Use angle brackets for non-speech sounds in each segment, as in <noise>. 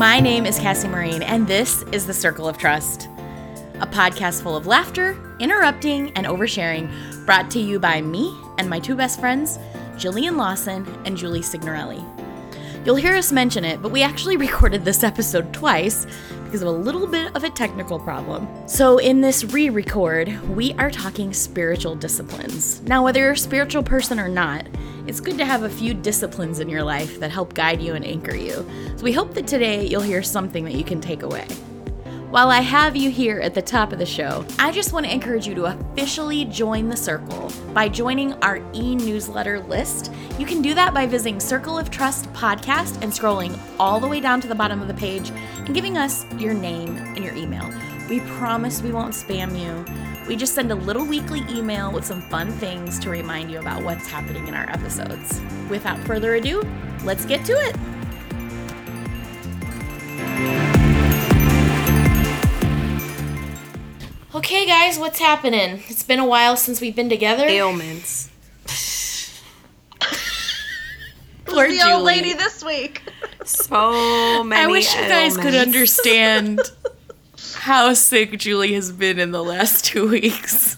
My name is Cassie Marine, and this is The Circle of Trust, a podcast full of laughter, interrupting, and oversharing, brought to you by me and my two best friends, Jillian Lawson and Julie Signorelli. You'll hear us mention it, but we actually <laughs> recorded this episode twice because of a little bit of a technical problem. So, in this re record, we are talking spiritual disciplines. Now, whether you're a spiritual person or not, it's good to have a few disciplines in your life that help guide you and anchor you. So, we hope that today you'll hear something that you can take away. While I have you here at the top of the show, I just want to encourage you to officially join the circle by joining our e newsletter list. You can do that by visiting Circle of Trust podcast and scrolling all the way down to the bottom of the page and giving us your name and your email. We promise we won't spam you. We just send a little weekly email with some fun things to remind you about what's happening in our episodes. Without further ado, let's get to it. Okay, guys, what's happening? It's been a while since we've been together. ailments. <laughs> Poor the old Julie. lady this week. So many. I wish you guys could understand <laughs> how sick Julie has been in the last <laughs> two weeks.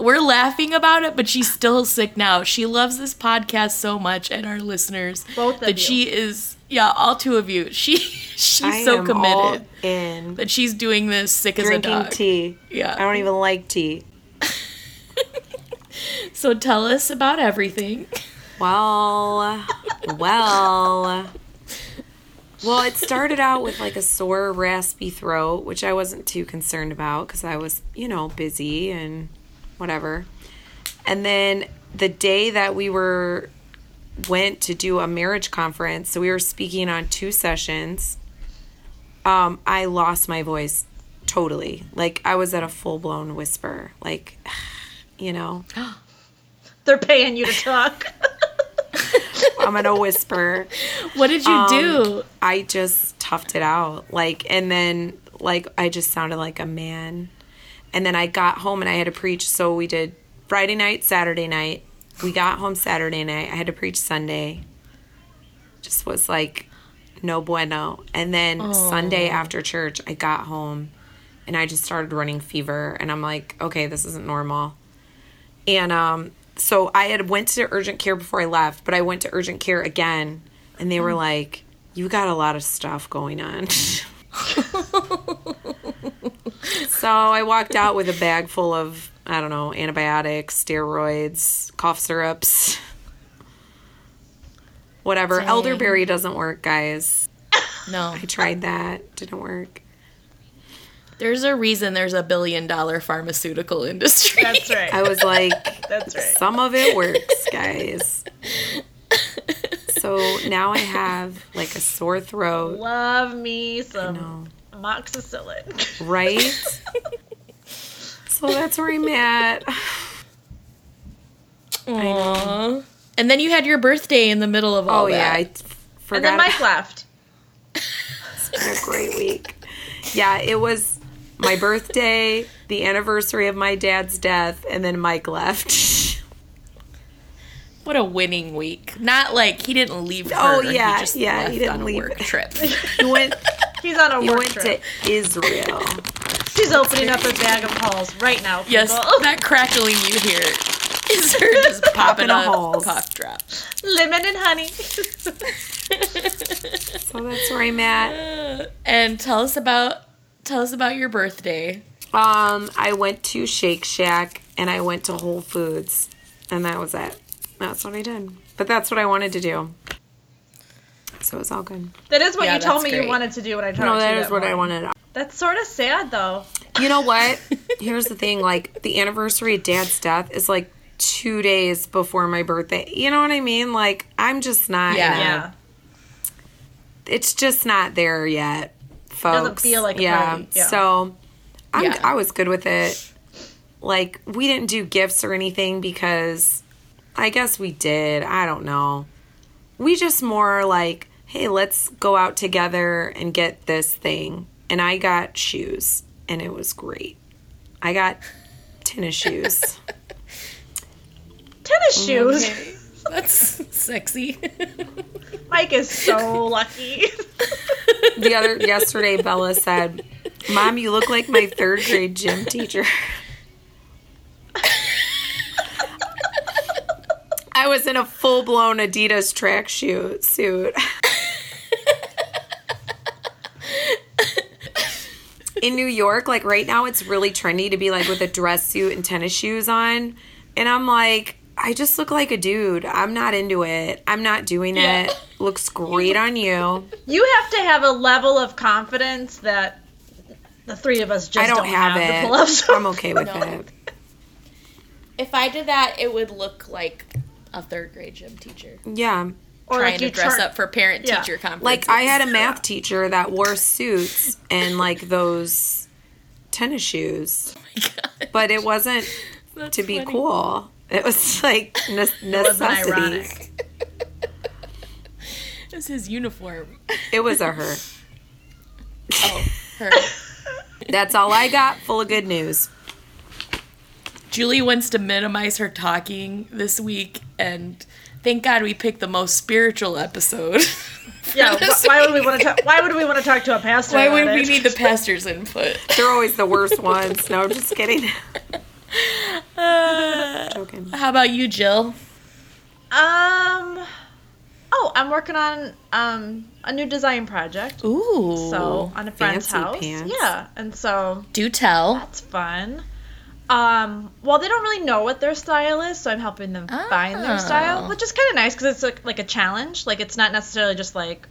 We're laughing about it, but she's still sick now. She loves this podcast so much and our listeners Both of that you. she is yeah, all two of you. She <laughs> she's I so committed in that she's doing this sick as a drinking dog. tea. Yeah. I don't even like tea. <laughs> So tell us about everything. Well, well. Well, it started out with like a sore, raspy throat, which I wasn't too concerned about because I was, you know, busy and whatever. And then the day that we were went to do a marriage conference, so we were speaking on two sessions. Um, I lost my voice totally. Like I was at a full blown whisper. Like, <sighs> you know, <gasps> They're paying you to talk. <laughs> I'm gonna whisper. What did you Um, do? I just toughed it out. Like, and then, like, I just sounded like a man. And then I got home and I had to preach. So we did Friday night, Saturday night. We got home Saturday night. I had to preach Sunday. Just was like, no bueno. And then Sunday after church, I got home and I just started running fever. And I'm like, okay, this isn't normal. And um, so I had went to urgent care before I left, but I went to urgent care again, and they were like, "You got a lot of stuff going on." <laughs> <laughs> so I walked out with a bag full of I don't know antibiotics, steroids, cough syrups, whatever. Dang. Elderberry doesn't work, guys. No. I tried that, didn't work. There's a reason there's a billion dollar pharmaceutical industry. That's right. I was like, <laughs> That's right. Some of it works, guys. So now I have like a sore throat, Love me some amoxicillin. right? <laughs> so that's where I'm at. <sighs> Aww. And then you had your birthday in the middle of all Oh yeah, I that. t- and then. Mike <laughs> left. It's been a great week. Yeah, it was my birthday, the anniversary of my dad's death, and then Mike left. <laughs> What a winning week. Not like he didn't leave oh, her. Oh, yeah, he just yeah, he didn't on a leave. work trip. he went. <laughs> He's on a He work went trip. to Israel. She's opening up a bag of halls right now. People. yes, that crackling you hear is her <laughs> just popping Popping a a halls. cough drop. lemon and honey. So <laughs> that's where I'm at. And tell us about tell us about your birthday. Um, I went to Shake Shack and I went to Whole Foods, and that was it. That's what I did. But that's what I wanted to do. So it was all good. That is what Yeah, you told me great. you wanted to do when I talked No, to that you. that is what I wanted. That's sort of sad though. You know what? Here's the thing: like the anniversary of Dad's death is like two days before my birthday. You know what I mean? Like I'm just not. Yeah. Yeah. It's just not there yet, folks. Doesn't feel like a yeah. party, yeah. So, I'm, Yeah. I was good with it. Like we didn't do gifts or anything because I guess we did. I don't know. We just more like, hey, let's go out together and get this thing. And I got shoes, and it was great. I got tennis shoes. <laughs> Tennis mm-hmm. shoes. Okay. That's sexy. <laughs> Mike is so lucky. the other yesterday, Bella said, "Mom, you look like my third grade gym teacher." <laughs> I was in a full blown Adidas track shoe suit. In New York, like right now, it's really trendy to be like with a dress suit and tennis shoes on. And I'm like, I just look like a dude. I'm not into it. I'm not doing Yeah. it. Looks great on you. You have to have a level of confidence that the three of us just I don't, have, to it. pull off. I'm okay with <laughs> No. it. If I did that, it would look like a third grade gym teacher Yeah. Or trying like to dress turn- up for parent Yeah. teacher conferences. Like I had a math teacher that wore suits and like those tennis shoes, oh God. but it wasn't <laughs> That's to be funny. cool. It was like ne- necessity. <laughs> It was <laughs> his uniform. It was a her. Oh, her. That's all I got. Full of good news. Julie wants to minimize her talking this week, and thank God we picked the most spiritual episode. <laughs> Yeah, wh- this why would we want to talk? Why would we want to talk to a pastor? Why would we it? need the pastor's input? <laughs> They're always the worst ones. No, I'm just kidding. <laughs> Uh, Joking. how about you, Jill? Um. Oh, I'm working on um a new design project. Ooh. So on a friend's house. pants. Yeah, and so do tell. that's fun. Um, well, they don't really know what their style is, so I'm helping them find Oh. their style, which is kind of nice because it's like, like a challenge. Like it's not necessarily just like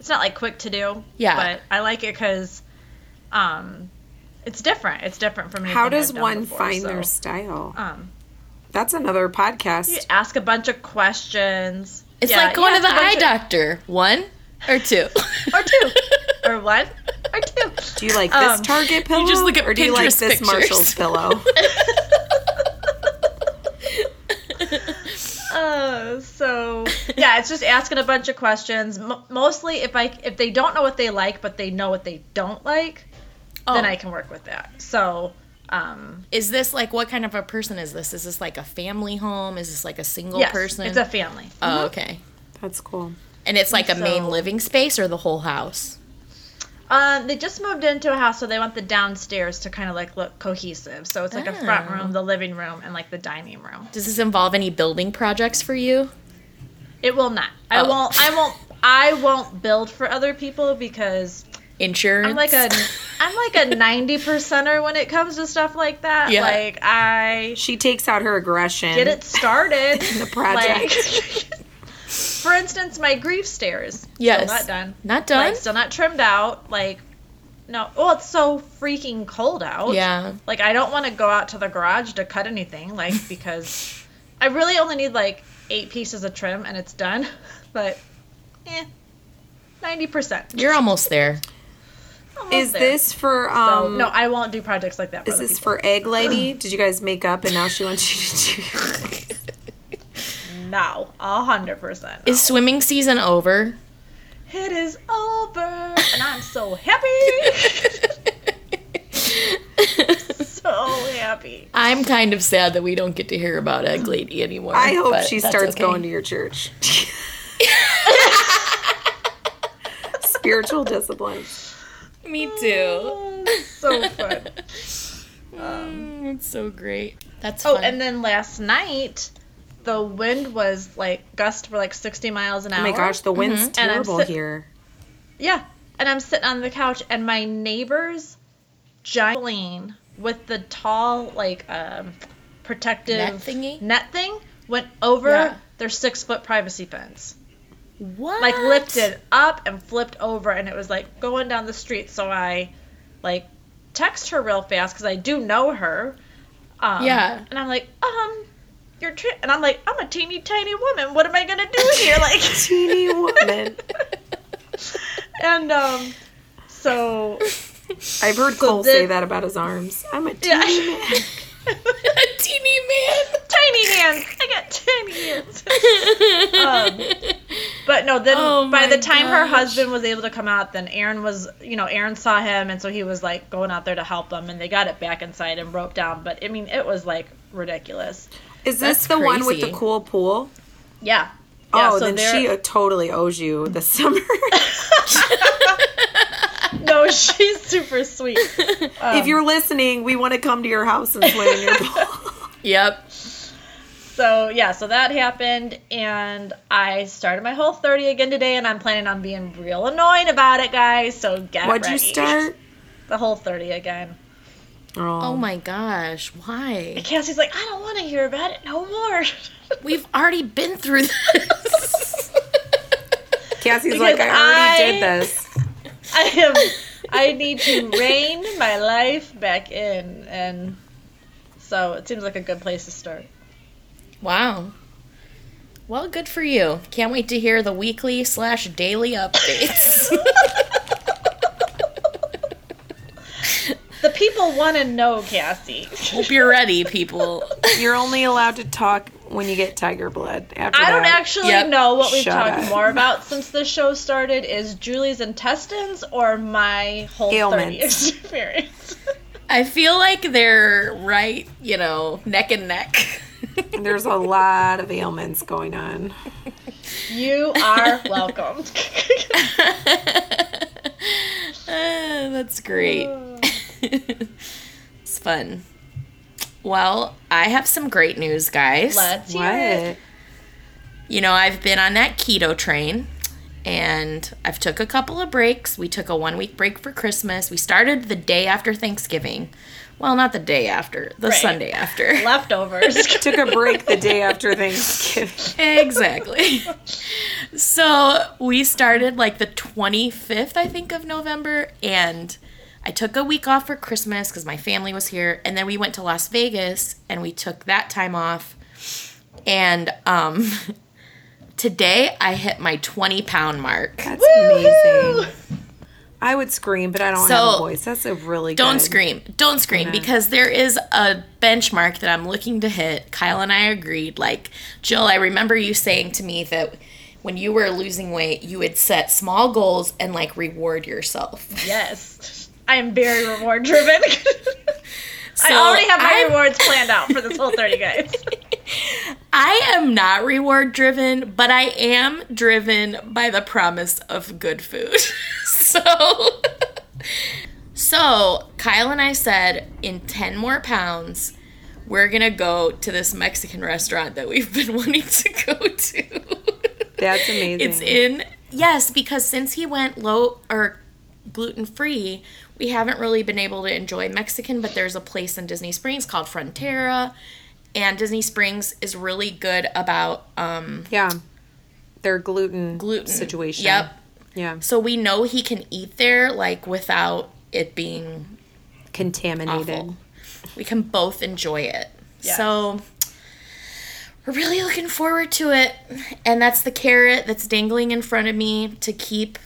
it's not like quick to do. Yeah. But I like it because um, it's different. It's different from How does I've done one before, find so, their style? Um, That's another podcast you podcast. ask a bunch of questions. It's Yeah, like going to the eye bunch of- doctor. One or two. or two, <laughs> or one, <laughs> or two. Do you like this Um, Target pillow? just look at or do you like Pinterest this pictures. Marshall's pillow? <laughs> <laughs> Uh, so yeah, it's just asking a bunch of questions. M- mostly, if I if they don't know what they like, but they know what they don't like, then Oh. I can work with that. So, um, Is this like what kind of a person is this? Is this like a family home? Is this like a single yes, person? it's a family. oh, okay. That's cool. And it's like a main living space or the whole house? Um, they just moved into a house, so they want the downstairs to kind of like look cohesive. So it's like a front Oh. room, the living room, and like the dining room. Does this involve any building projects for you? It will not. I Oh. won't. I won't. I won't build for other people because Insurance? I'm like a I'm like a ninety percenter when it comes to stuff like that. Yeah. Like I She takes out her aggression. get it started. The project. Like, <laughs> for instance, my grief stairs. Yes. Still not done. Not done? Like still not trimmed out. Like no. Well, it's so freaking cold out. yeah. Like I don't want to go out to the garage to cut anything. Like <laughs> because I really only need like eight pieces of trim and it's done. <laughs> But eh, ninety percent. You're almost there. Is this for um? So, no, I won't do projects like that. For Is this people. for Egg Lady? <laughs> Did you guys make up and now she wants you to do? No, a hundred percent. Is swimming season over? It is over, and I'm so happy. <laughs> so happy. I'm kind of sad that we don't get to hear about Egg Lady anymore. I hope but she starts okay. going to your church. <laughs> Spiritual discipline. Me too. so fun. <laughs> Mm, it's so great. That's Oh, fun. and then last night, the wind was like gust for like 60 miles an hour. Oh my gosh, the wind's And I'm terrible sit- here. Yeah, and I'm sitting on the couch, and my neighbor's giant plane with the tall like um, protective Net thingy? net thing went over Yeah. their six foot privacy fence. what? like lifted up and flipped over and it was like going down the street so i like text her real fast because i do know her um, Yeah. and i'm like um you're tri-, and i'm like i'm a teeny tiny woman what am i gonna do here <laughs> like Teeny woman. <laughs> and um so I've heard Cole then- say that about his arms. I'm a teeny yeah man. a <laughs> teeny man. tiny hands i got tiny hands um, but no then Oh by the time her husband was able to come out then aaron was you know aaron saw him and so he was like going out there to help them and they got it back inside and broke down but i mean it was like ridiculous Is this That's the one with the cool pool? yeah Yeah, oh, so then they're- she uh, totally owes you the <laughs> summer. No, she's super sweet. <laughs> if you're listening, we want to come to your house and swim in your <laughs> pool. Yep. So yeah, so that happened, and I started my whole 30 again today, and I'm planning on being real annoying about it, guys. So get ready. What'd ready. you start? The whole 30 again. Oh my gosh, why? And Cassie's like, I don't want to hear about it no more. <laughs> We've already been through this. <laughs> Cassie's Because like, I already I- did this. <laughs> I am. I need to rein my life back in, and so it seems like a good place to start. wow. Well, good for you. Can't wait to hear the weekly slash daily updates. People want to know, Cassie. Hope you're ready, people. You're only allowed to talk when you get tiger blood. After I don't that, actually Yep. know what we've Shut talked up. more about since the show started. Is Julie's intestines or my whole 30 <laughs> experience? I feel like they're right, you know, neck and neck. <laughs> There's a lot of ailments going on. you are <laughs> welcome. Ah, that's great. <laughs> it's fun. Well, I have some great news, guys. Let's hear it. What? you know, I've been on that keto train and I've took a couple of breaks. We took a one week break for Christmas. We started the day after Thanksgiving. Well, not the day after, the Right. Sunday after. <laughs> <laughs> Leftovers. Took a break the day after Thanksgiving. exactly. so we started like the 25th, I think, of November, and I took a week off for Christmas because my family was here, and then we went to Las Vegas and we took that time off. And um, <laughs> today I hit my 20 pound mark. That's amazing. I would scream, but I don't have a voice. That's a really good Don't good. scream. Don't scream because there is a benchmark that I'm looking to hit. Kyle and I agreed. Like, Jill, I remember you saying to me that when you were losing weight, you would set small goals and like reward yourself. yes. I am very reward driven. <laughs> I already have my I'm- rewards planned out for this whole 30 <laughs> guys. I am not reward driven, but I am driven by the promise of good food. <laughs> so So, Kyle and I said in 10 more pounds, we're going to go to this Mexican restaurant that we've been wanting to go to. That's amazing. It's in yes, because since he went low or gluten free, we haven't really been able to enjoy Mexican. But there's a place in Disney Springs called Frontera, and Disney Springs is really good about um, yeah. Their gluten gluten situation. Yep. Yeah. So we know he can eat there like without it being Contaminated. awful. We can both enjoy it. Yes. So we're really looking forward to it. And that's the carrot that's dangling in front of me to keep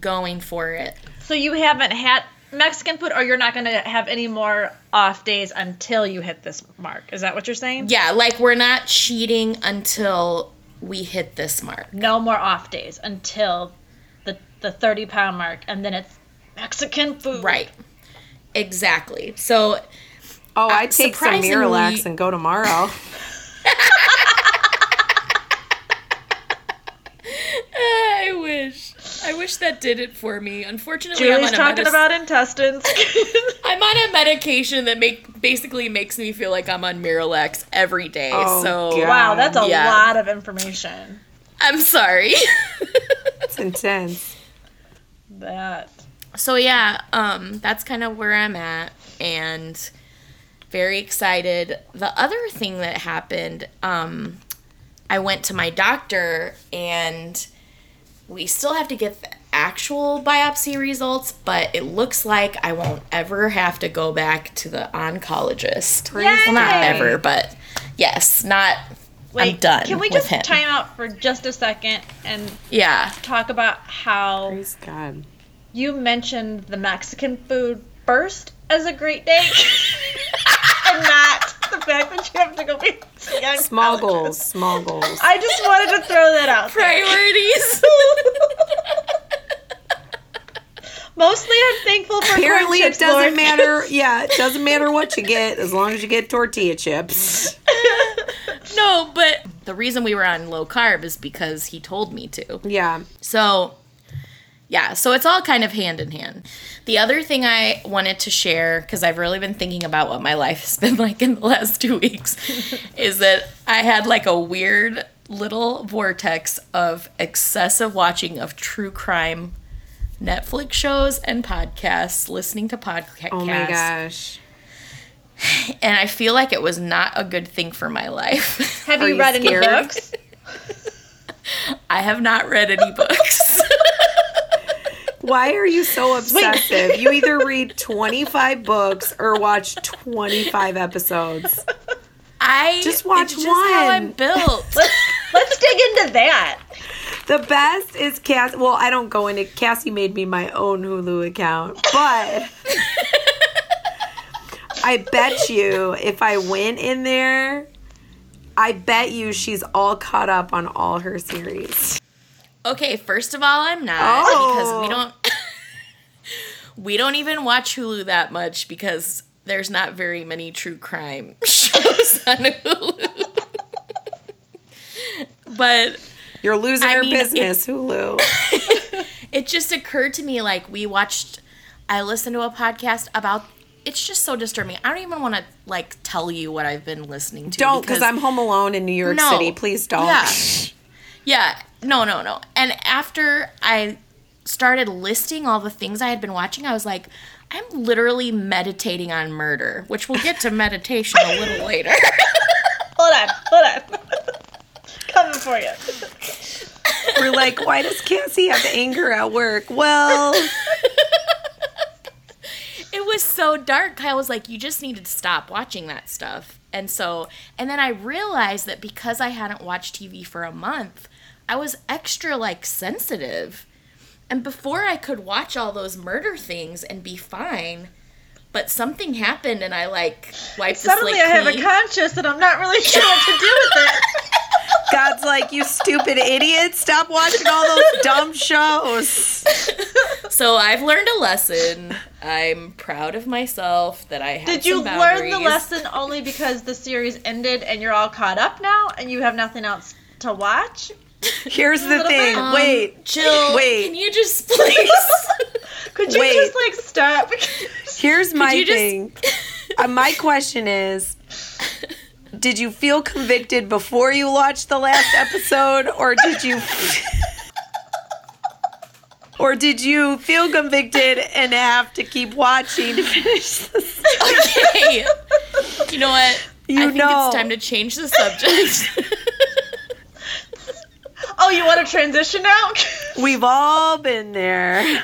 going for it. So you haven't had Mexican food, or you're not going to have any more off days until you hit this mark. Is that what you're saying? Yeah, like we're not cheating until we hit this mark. No more off days until the the 30 pound mark, and then it's Mexican food. Right. Exactly. So Oh, I uh, take some surprisingly- Miralax and go tomorrow. <laughs> I wish. I wish that did it for me. Unfortunately, I'm Julie's on a talking medis- about intestines. <laughs> I'm on a medication that make basically makes me feel like I'm on Miralax every day. Oh, so God. wow, that's a Yeah. lot of information. I'm sorry. <laughs> It's intense. That so yeah, um, that's kind of where I'm at, and very excited. The other thing that happened, um, I went to my doctor, and we still have to get the actual biopsy results, but it looks like I won't ever have to go back to the oncologist. Well, not ever, but yes, not. Wait, I'm done. Can we with just him. time out for just a second and Yeah. talk about how Praise God. you mentioned the Mexican food first as a great day, <laughs> and not the fact that you have to go be young Small goals. Small goals. I just wanted to throw that out. Priorities. <laughs> Mostly, I'm thankful for Apparently, it doesn't Lord. matter. <laughs> Yeah, it doesn't matter what you get as long as you get tortilla chips. no, but the reason we were on low carb is because he told me to. Yeah. So, yeah, so it's all kind of hand in hand. The other thing I wanted to share, because I've really been thinking about what my life has <laughs> been like in the last two weeks, <laughs> is that I had like a weird little vortex of excessive watching of true crime Netflix shows and podcasts, listening to podcasts. Oh my gosh. And I feel like it was not a good thing for my life. Have you you read any books? <laughs> I have not read any books. Why are you so <laughs> obsessive? You either read 25 books or watch 25 episodes. I Just watch it's just how I'm one. built. <laughs> Let's dig into that. The best is Cass. Well, I don't go into. Cassie made me my own Hulu account, but <laughs> I bet you if I went in there, I bet you she's all caught up on all her series. Okay, first of all, I'm not Oh. because we oh. don't <laughs> we don't even watch Hulu that much because there's not very many true crime <laughs> shows on Hulu. <laughs> but You're losing I her mean, business, Hulu. it just occurred to me like we watched I listened to a podcast about it's just so disturbing. I don't even want to like tell you what I've been listening to. Don't, because I'm home alone in New York No. City. Please don't. Yeah. Yeah. No, no, no. And after I started listing all the things I had been watching, I was like, I'm literally meditating on murder, which we'll get to <laughs> meditation a little later. <laughs> Hold on, hold on. <laughs> Coming for you. We're like, why does Cassie have anger at work? Well, it was so dark. Kyle was like, you just need to stop watching that stuff. And so, and then I realized that because I hadn't watched TV for a month, I was extra like sensitive. And before I could watch all those murder things and be fine, but something happened and I like wiped the Suddenly slate I have a conscience and I'm not really sure what to do with it. <laughs> God's like, you stupid idiot. Stop watching all those dumb shows. so I've learned a lesson. I'm proud of myself that I had Did you some learn the lesson only because the series ended and you're all caught up now and you have nothing else to watch? <laughs> Here's the thing. bit. Um, Wait. Jill, Wait. can you just please? <laughs> Could you Wait. just like stop? Here's my you just- thing. Uh, my question is Did you feel convicted before you watched the last episode, or did you. Or did you feel convicted and have to keep watching to finish this? <laughs> okay. You know what? You I think know. it's time to change the subject. Oh, you want to transition now? <laughs> We've all been there.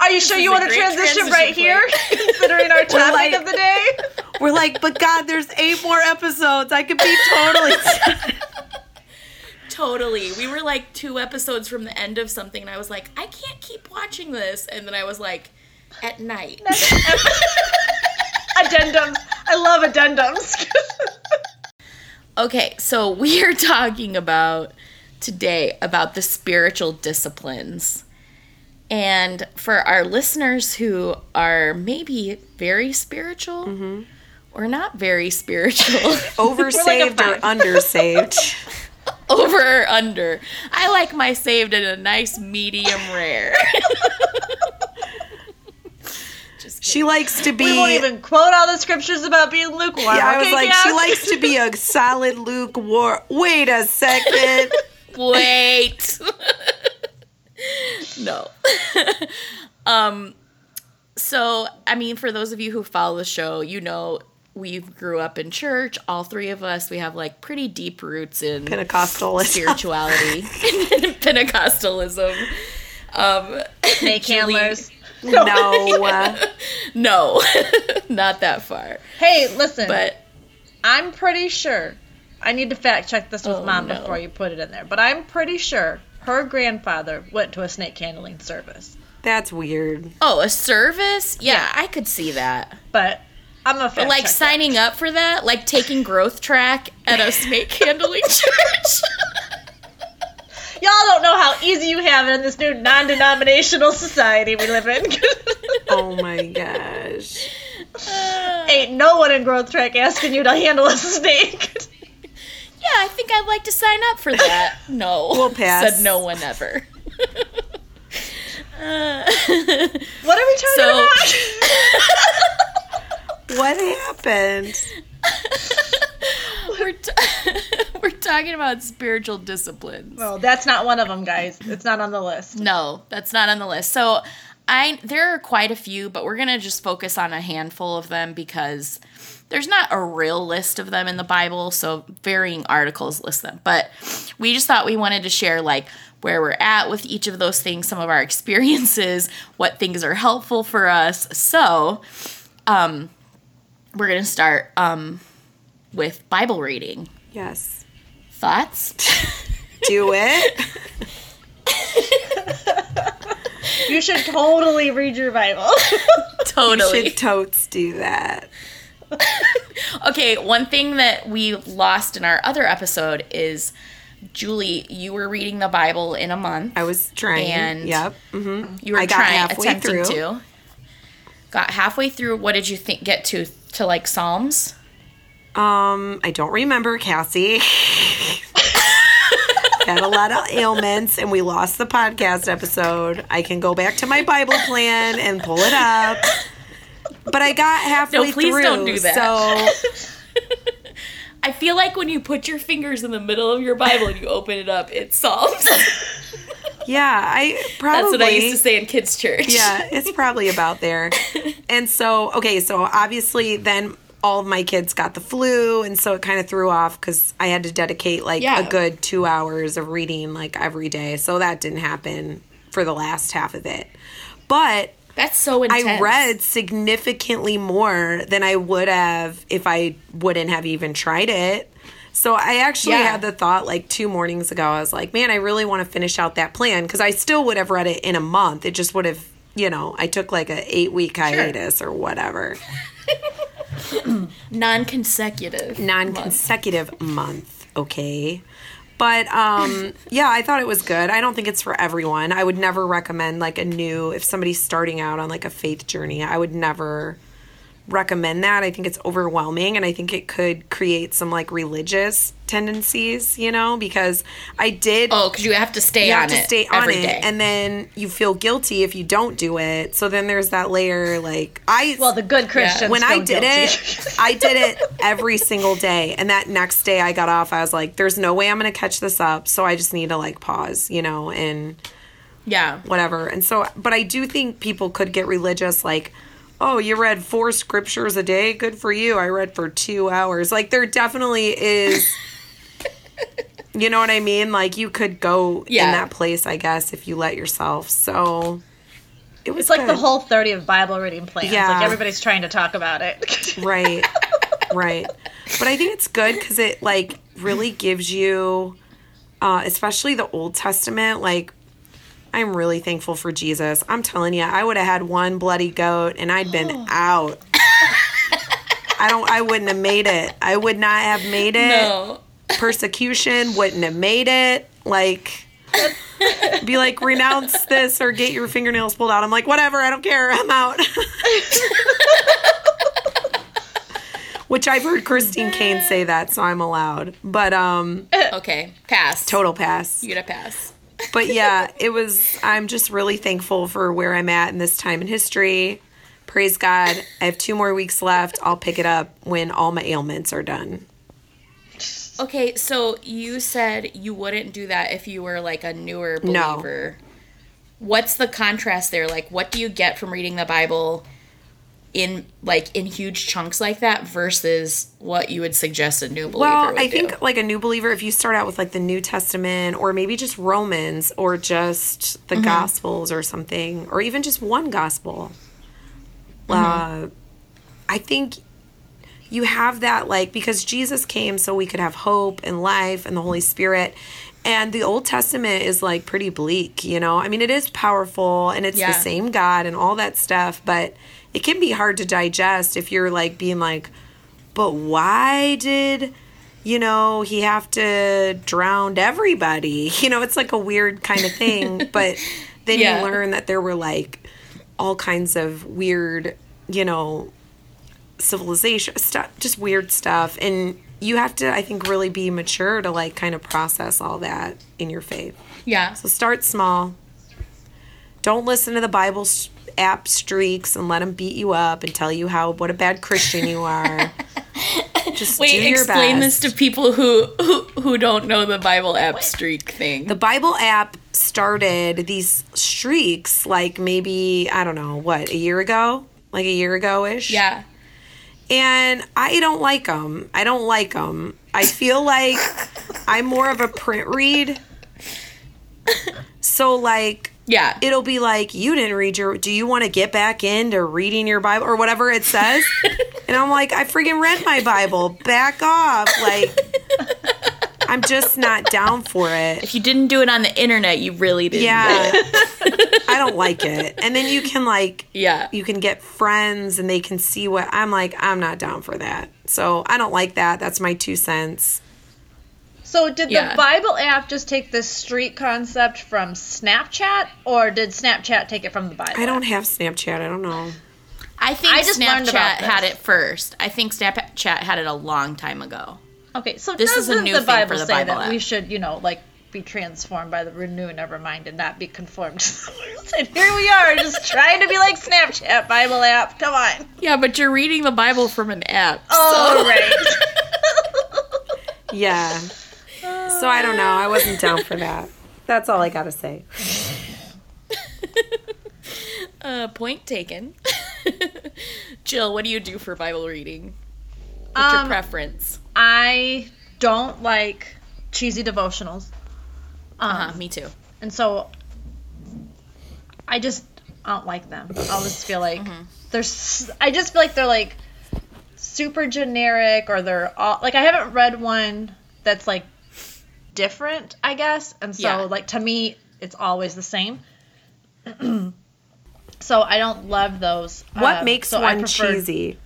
Are you sure you want to transition, transition right here, <laughs> considering our topic like- of the day? <laughs> We're like, but God, there's eight more episodes. I could be totally. totally. We were like two episodes from the end of something, and I was like, I can't keep watching this. And then I was like, at night. addendums. I love addendums. Okay, so we are talking about today about the spiritual disciplines. And for our listeners who are maybe very spiritual mm-hmm. or not very spiritual, <laughs> Oversaved or five. undersaved. <laughs> over or under, I like my saved in a nice medium rare. <laughs> Just She likes to be. we won't even quote all the scriptures about being lukewarm. yeah, I was okay, like, Cass? she likes to be a solid lukewarm. Wait a second. Wait. <laughs> no. <laughs> um so I mean for those of you who follow the show, you know we grew up in church, all three of us. We have like pretty deep roots in Pentecostal. spirituality, and <laughs> Pentecostalism. Um snake Julie- handlers. no. uh, no, not that far. Hey, listen. But I'm pretty sure. I need to fact check this with Oh, mom no. before you put it in there. But I'm pretty sure her grandfather went to a snake handling service. That's weird. oh, a service? Yeah, Yeah. I could see that. But I'm a fact like check signing up for that, like taking growth track at a snake handling <laughs> church. Y'all don't know how easy you have it in this new non-denominational society we live in. <laughs> Oh my gosh. Ain't no one in growth track asking you to handle a snake. Yeah, I think I'd like to sign up for that. <laughs> No. We'll pass. Said no one ever. <laughs> Uh, What are we talking So- about? <laughs> What happened? we're, t- we're talking about spiritual disciplines. well, that's not one of them, guys. It's not on the list. No, that's not on the list. So I there are quite a few, but we're gonna just focus on a handful of them because there's not a real list of them in the Bible, so varying articles list them. But we just thought we wanted to share like where we're at with each of those things, some of our <laughs> experiences, what things are helpful for us. So, um, we're gonna start um with Bible reading. Yes. Thoughts? Do it. <laughs> You should totally read your Bible. <laughs> totally. Should totes do that. <laughs> Okay, one thing that we lost in our other episode is Julie, you were reading the Bible in a month. I was trying. And- yep. hmm You were I got trying halfway attempting through. to. Got halfway through. What did you think get to to like Psalms? Um, I don't remember Cassie. <laughs> Had a lot of ailments, and we lost the podcast episode. I can go back to my Bible plan and pull it up. But I got <laughs> halfway no, please through. don't do that. So <laughs> I feel like when you put your fingers in the middle of your Bible and you open it up, it's Psalms. <laughs> yeah, I probably That's what I used to say in kids' church. yeah, it's probably about there. And so, okay, so obviously then all of my kids got the flu and so it kind of threw off cuz I had to dedicate like Yeah. a good 2 hours of reading like every day. So that didn't happen for the last half of it. But That's so intense. I read significantly more than I would have if I wouldn't have even tried it. So I actually Yeah. had the thought like two mornings ago. I was like, man, I really want to finish out that plan because I still would have read it in a month. It just would have, you know, I took like a eight week hiatus or whatever, <laughs> non-consecutive. non consecutive month. Okay. But um yeah, I thought it was good. I don't think it's for everyone. I would never recommend like a new if somebody's starting out on like a faith journey, I would never recommend that. I think it's overwhelming and I think it could create some like religious tendencies, you know, because I did Oh, because you have to stay you on have to it stay on it day. and then you feel guilty if you don't do it. So then there's that layer like I well, the good Christians. when I did guilty. it, I did it every single day. And that next day I got off, I was like, there's no way I'm going to catch this up. So I just need to like pause, you know, and yeah. whatever. And so, but I do think people could get religious, like, oh, you read four scriptures a day? Good for you. I read for two hours. Like, there definitely is. <laughs> You know what I mean? Like you could go Yeah. in that place, I guess, if you let yourself. So it was It's like the whole 30 of Bible reading plan. Yeah. Like everybody's trying to talk about it. <laughs> right right but i think it's good because it like really gives you uh, especially the old testament like i'm really thankful for jesus. I'm telling you i would have had one bloody goat and i'd been out. I don't i wouldn't have made it. I would not have made it. No. persecution wouldn't have made it. Like be like renounce this or get your fingernails pulled out. I'm like whatever i don't care. I'm out. <laughs> Which i've heard Christine Caine say that so i'm allowed. But um Okay. Pass. total pass. You get a pass. But yeah it was i'm just really thankful for where i'm at in this time in history praise god i have two more weeks left i'll pick it up when all my ailments are done Okay, so you said you wouldn't do that if you were like a newer believer. No. What's the contrast there? Like what do you get from reading the Bible in like in huge chunks like that versus what you would suggest a new believer Well, I do? think like a new believer, if you start out with like the New Testament or maybe just Romans or just the Gospels or something, or even just one Gospel, uh, I think you have that like because Jesus came so we could have hope and life and the Holy Spirit. And the Old Testament is like pretty bleak, you know? I mean, it is powerful and it's Yeah. the same God and all that stuff, but it can be hard to digest if you're like being like, but why did you know he have to drown everybody <laughs> you know it's like a weird kind of thing <laughs> but then Yeah. you learn that there were like all kinds of weird you know civilization stuff just weird stuff and you have to, I think, really be mature to like kind of process all that in your faith. Yeah. So start small. Don't listen to the Bible app streaks and let them beat you up and tell you how what a bad Christian you are. <laughs> Just Wait, do your explain best. this to people who, who who don't know the Bible app streak thing. The Bible app started these streaks like maybe I don't know what a year ago, like a year ago ish. yeah. and I don't like them. I don't like them. I feel like <laughs> I'm more of a print read. So like Yeah. it'll be like you didn't read your do you want to get back into reading your bible? or whatever it says. <laughs> And i'm like i freaking read my bible. Back off. Like i'm just not down for it. If you didn't do it on the internet, you really didn't. yeah. <laughs> i don't like it. And then you can like Yeah. you can get friends and they can see what i'm like i'm not down for that. So i don't like that. That's my two cents So did Yeah. the Bible app just take this streak concept from Snapchat, or did Snapchat take it from the Bible? i don't have snapchat i don't know I think I just Snapchat had it first. I think Snapchat had it a long time ago. Okay, so This is a new the thing for the say Bible that app. we should, you know, like be transformed by the renewing of our mind and not be conformed to the world? <laughs> And here we are, just trying to be like Snapchat Bible app. Come on. Yeah, but you're reading the Bible from an app. Oh, so- right. <laughs> yeah so i don't know i wasn't down for <laughs> that that's all i gotta say <laughs> Uh, point taken. <laughs> Jill, what do you do for Bible reading? What's your Um, preference? I don't like cheesy devotionals. Um, Uh-huh, me too. And so I just don't like them. I just feel like Mm-hmm. they're s- I just feel like they're like super generic or they're all like I haven't read one that's like different, I guess. And so Yeah. like to me it's always the same. <clears throat> so I don't love those. what Um, makes so one prefer... cheesy?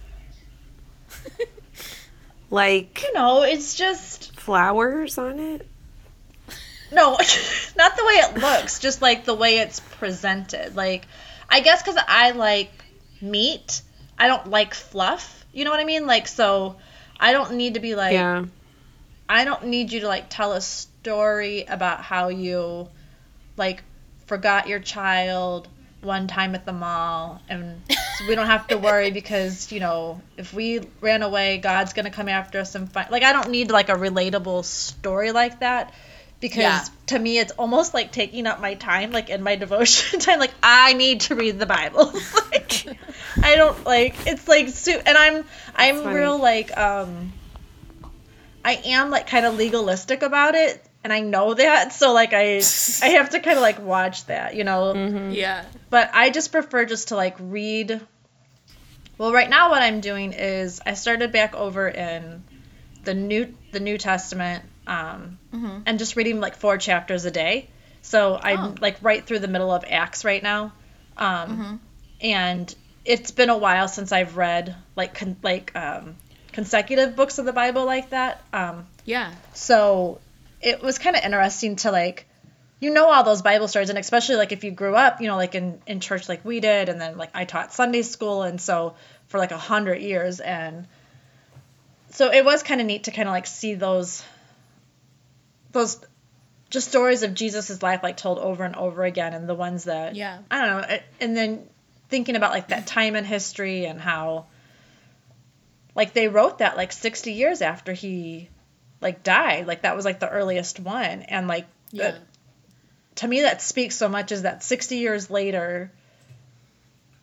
<laughs> like You know, it's just flowers on it No, <laughs> not the way it looks, just like the way it's presented. Like, I guess because I like meat, I don't like fluff. You know what I mean? Like, so I don't need to be like, yeah I don't need you to like tell a story about how you like forgot your child one time at the mall and so we don't have to worry <laughs> because you know if we ran away god's gonna come after us and find like i don't need like a relatable story like that because Yeah. to me it's almost like taking up my time like in my <laughs> devotion time like i need to read the bible <laughs> like i don't like it's like su- and i'm i'm funny. real like um I am like kind of legalistic about it, and I know that, so like I I have to kind of like watch that, you know. Yeah. But I just prefer just to like read. Well, right now what I'm doing is I started back over in the new the New Testament, um, and just reading like four chapters a day. So I'm Oh. like right through the middle of Acts right now, um, and it's been a while since I've read like con- like um, consecutive books of the Bible like that. Um, Yeah. so it was kind of interesting to like, you know, all those Bible stories, and especially like if you grew up, you know, like in, in church like we did, and then like I taught Sunday school, and so for like a hundred years, and so it was kind of neat to kind of like see those, those, just stories of Jesus's life like told over and over again, and the ones that Yeah. I don't know, and then thinking about like that time in history and how like they wrote that like 60 years after he like died like that was like the earliest one and like Yeah. that- to me that speaks so much is that 60 years later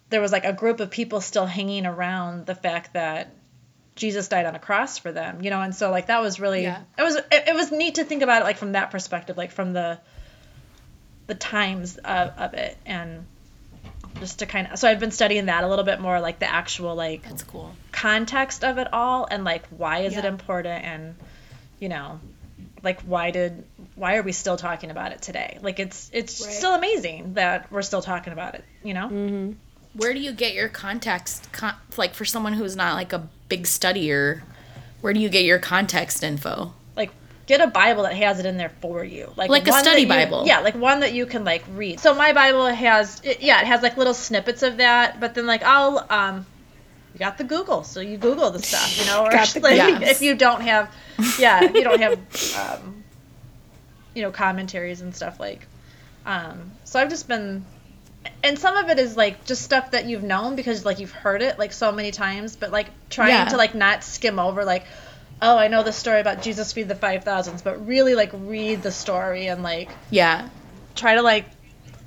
there was like a group of people still hanging around the fact that Jesus died on a cross for them, you know, and so like that was really Yeah. it was it, it was neat to think about it like from that perspective, like from the the times of, of it and just to kind of so I've been studying that a little bit more like the actual like That's cool. context of it all and like why is it important and you know like why did why are we still talking about it today like it's it's Right. still amazing that we're still talking about it you know mm-hmm. Where do you get your context? Con- like for someone who's not like a big studier, where do you get your context info? Get a bible that has it in there for you like Like a study you- Bible. yeah like one that you can like read so my bible has it, yeah it has like little snippets of that but then like i'll um you got the Google, so you Google the stuff, you know, or <laughs> <laughs> the like, yes. if you don't have, yeah, if you don't have, <laughs> um, you know, commentaries and stuff like. Um, so I've just been, and some of it is like just stuff that you've known because like you've heard it like so many times, but like trying Yeah. to like not skim over like, oh, I know the story about Jesus feed the five thousands, but really like read the story and like Yeah. try to like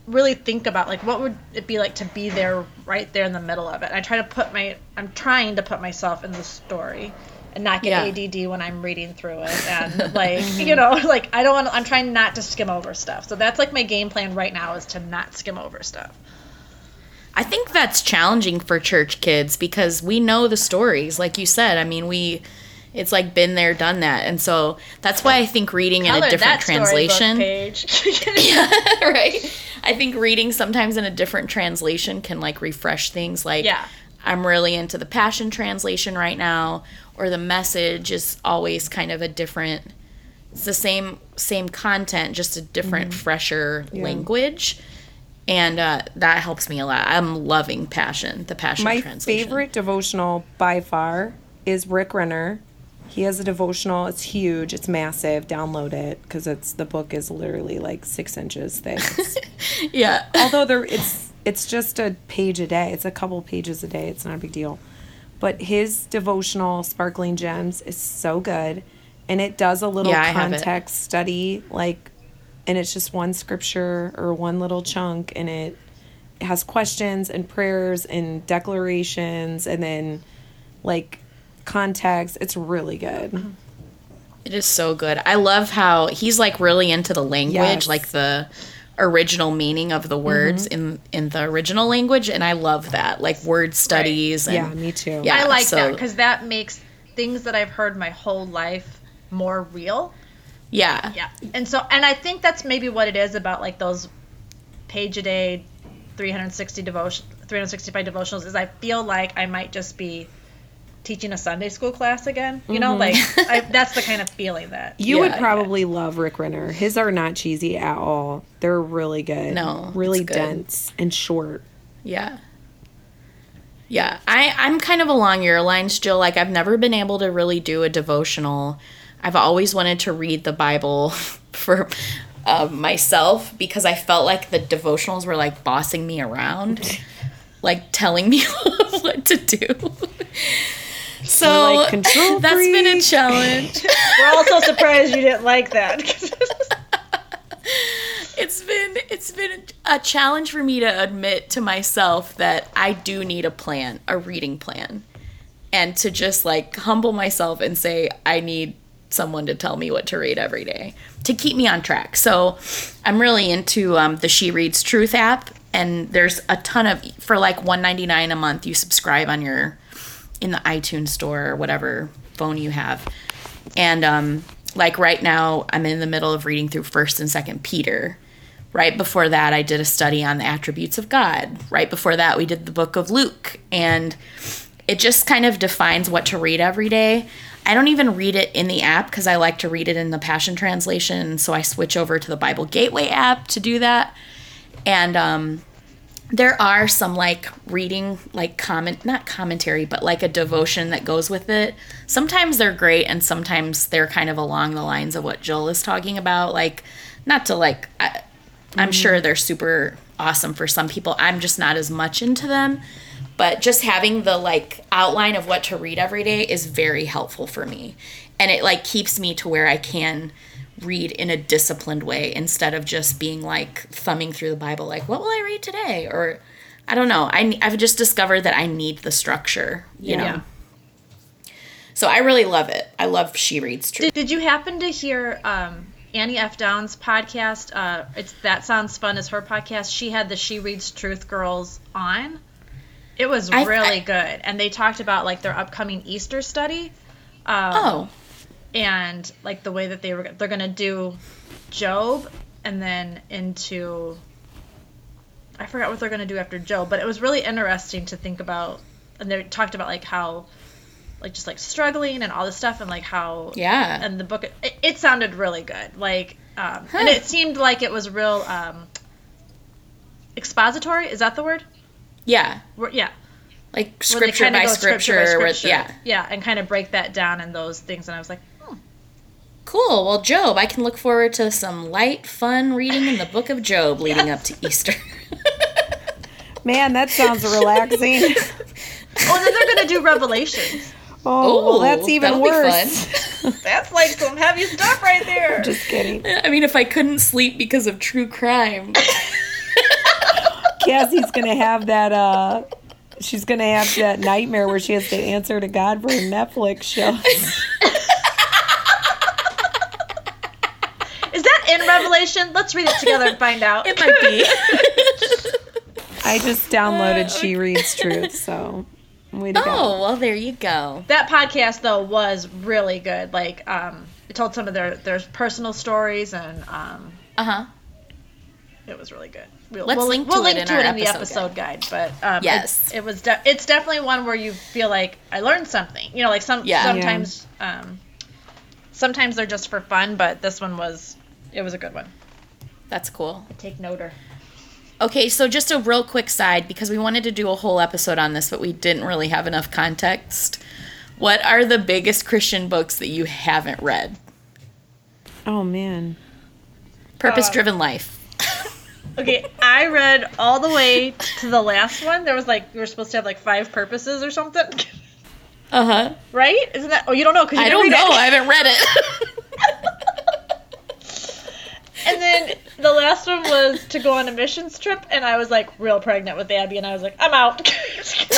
really think about like what would it be like to be there right there in the middle of it. I try to put my I'm trying to put myself in the story and not get Yeah. ADD when I'm reading through it <laughs> and mm-hmm. like you know <laughs> like I don't want I'm trying not to skim over stuff. So that's like my game plan right now is to not skim over stuff. I think that's challenging for church kids because we know the stories, like you said. I mean, we it's like been there, done that, and so that's why I think reading in a different that translation, page. <laughs> <laughs> right? I think reading sometimes in a different translation can like refresh things. Like, Yeah. I'm really into the Passion translation right now, or the message is always kind of a different. It's the same same content, just a different, fresher language. And uh, that helps me a lot. I'm loving Passion, the Passion translation. My translation. favorite devotional by far is Rick Renner. He has a devotional. It's huge. It's massive. Download it because it's the book is literally like six inches thick. <laughs> Yeah. <laughs> although there, it's it's just a page a day. It's a couple pages a day. It's not a big deal. But his devotional, Sparkling Gems, is so good, and it does a little Yeah, I have it. context study, like, and it's just one scripture or one little chunk, and it has questions and prayers and declarations, and then like context. It's really good. Mm-hmm. It is so good. I love how he's like really into the language, Yes. like the original meaning of the words mm-hmm. in in the original language, and I love that. Like word studies. And, Yeah, me too. Yeah, I like so- that because that makes things that I've heard my whole life more real. Yeah. Yeah. And so, and I think that's maybe what it is about like those page a day, 360 devotion, 365 devotionals is I feel like I might just be teaching a Sunday school class again. You know, like I, <laughs> that's the kind of feeling that. You Yeah, would yeah. probably love Rick Renner. His are not cheesy at all. They're really good. No, really good. dense and short. Yeah. Yeah. I, I'm kind of along your lines, Jill. Like, I've never been able to really do a devotional. I've always wanted to read the Bible <laughs> for uh, myself because I felt like the devotionals were like bossing me around, <laughs> like telling me what to do. So like, "Control <laughs> that's been a challenge. <laughs> We're also surprised you didn't like that. <laughs> it's been it's been a challenge for me to admit to myself that I do need a plan, a reading plan, and to just like humble myself and say I need someone to tell me what to read every day to keep me on track. So I'm really into um, the She Reads Truth app, and there's a ton of for like 1.99 a month. You subscribe on your in the iTunes store or whatever phone you have. And um, like right now, I'm in the middle of reading through First and Second Peter. Right before that, I did a study on the attributes of God. Right before that, we did the book of Luke, and it just kind of defines what to read every day. I don't even read it in the app because I like to read it in the Passion Translation, so I switch over to the Bible Gateway app to do that. And um, there are some like reading like comment not commentary but like a devotion that goes with it. Sometimes they're great and sometimes they're kind of along the lines of what jill is talking about. Like not to like I, i'm mm-hmm. sure they're super awesome for some people. I'm just not as much into them. But just having the like outline of what to read every day is very helpful for me. And it like keeps me to where i can read in a disciplined way instead of just being like thumbing through the bible like what will i read today or i don't know I, i've just discovered that i need the structure you know Yeah. so i really love it i love she reads truth Did, did you happen to hear um, Annie F. Downs' podcast? Uh, it's that sounds fun is her podcast. She had the She Reads Truth girls on. It was I- really I- good, and they talked about like their upcoming Easter study. Um, oh and like the way that they were they're gonna do Job and then into I forgot what they're gonna do after Job, but it was really interesting to think about and they talked about like how like just like struggling and all this stuff and like how yeah. and the book it, it sounded really good like um, and it seemed like it was real um, expository is that the word? Yeah. Yeah. Like when they scripture kinda by scripture, with- yeah. yeah, and kind of break that down and those things. And I was like, Cool. Well, Job, I can look forward to some light, fun reading in the book of Job <laughs> leading up to Easter. <laughs> Man, that sounds relaxing. <laughs> oh, then they're gonna do Revelations. Oh, well, that's even that'll worse. That's like some heavy stuff right there. Just kidding. I mean, if I couldn't sleep because of true crime, Cassie's gonna have that. uh She's gonna have that nightmare where she has to answer to God for her Netflix show. Is that in Revelation? Let's read it together and find out. it might be. <laughs> I just downloaded She Reads Truth, so way to go. oh, well, there you go. that podcast though was really good. Like, um, it told some of their their personal stories, and um, Uh huh. it was really good. We'll, Let's we'll link we'll to it link in to our it in the episode episode guide. But um, Yes. it, was. De- it's definitely one where you feel like I learned something. You know, like some Yeah. sometimes um, sometimes they're just for fun, but this one was it was a good one. That's cool. Take noter. Okay, so just a real quick side because we wanted to do a whole episode on this, but we didn't really have enough context. What are the biggest Christian books that you haven't read? Oh man. Purpose Driven Life. <laughs> Okay, I read all the way to the last one. There was like we were supposed to have like five purposes or something, Uh huh. right? Isn't that? Oh, you don't know because I don't know. I haven't read it. <laughs> <laughs> And then the last one was to go on a missions trip, and I was like real pregnant with Abby, and I was like, I'm out. <laughs> it's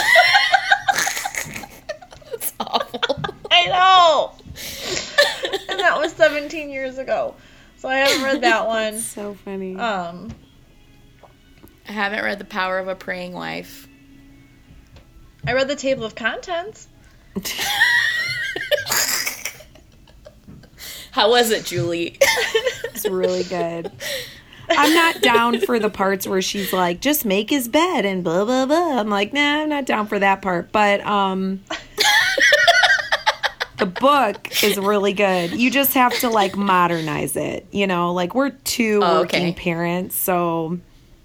awful. I know. and that was <laughs> 17 years ago, so I haven't read that one. So funny. Um, I haven't read The Power of a Praying Wife. I read the table of contents. How was it, Julie? <laughs> Really good. I'm not down for the parts where she's like, just make his bed and blah blah blah. I'm like, nah, I'm not down for that part. But um the book is really good. You just have to like modernize it. You know, like we're two Oh, working okay. parents, so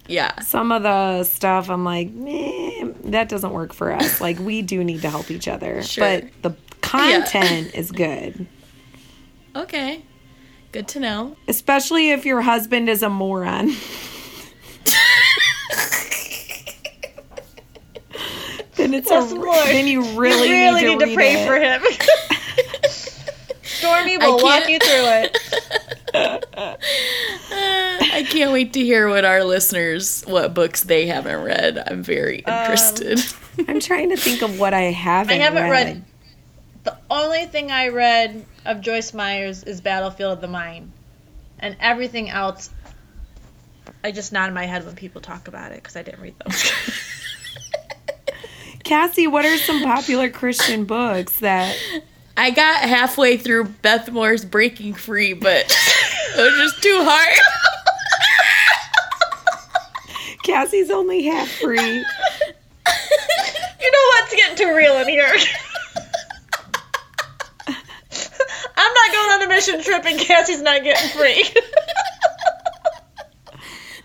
yeah. some of the stuff I'm like, that doesn't work for us. <laughs> Like we do need to help each other. Sure. But the content is good. Okay. Good to know. Especially if your husband is a moron. then it's Bless a, Lord. then you really, you really need to, need to, pray it. for him. <laughs> Stormy will walk you through it. <laughs> I can't wait to hear what our listeners, what books they haven't read. I'm very um, interested. I'm trying to think of what I haven't. I haven't read. read. The only thing I read of Joyce Meyers is Battlefield of the Mind, and everything else. I just nod my head when people talk about it because I didn't read those. <laughs> Cassie, what are some popular Christian books that? I got halfway through Beth Moore's Breaking Free, but <laughs> it was just too hard. <laughs> Cassie's only half free. you know what's getting too real in here? I'm not going on a mission trip and Cassie's not getting free.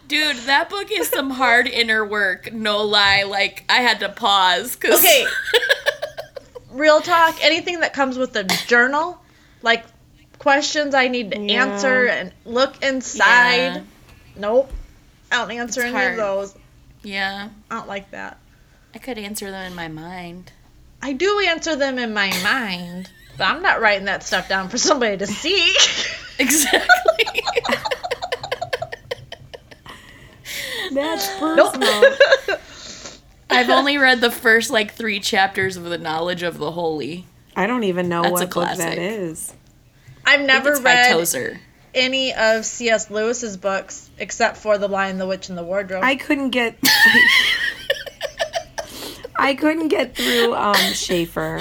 Dude, that book is some hard inner work. No lie. Like, I had to pause. Cause Okay. <laughs> real talk, anything that comes with a journal, like questions I need to Yeah. answer and look inside. Yeah. Nope. I don't answer It's any hard. of those. yeah, I don't like that. I could answer them in my mind. I do answer them in my mind, but I'm not writing that stuff down for somebody to see. <laughs> Exactly. That's <laughs> personal. <laughs> I've only read the first like three chapters of the Knowledge of the Holy. I don't even know That's what a book that classic. is. I've never read Tozer. any of C.S. Lewis's books except for The Lion, the Witch, and the Wardrobe. I couldn't get. I couldn't get through um Schaeffer.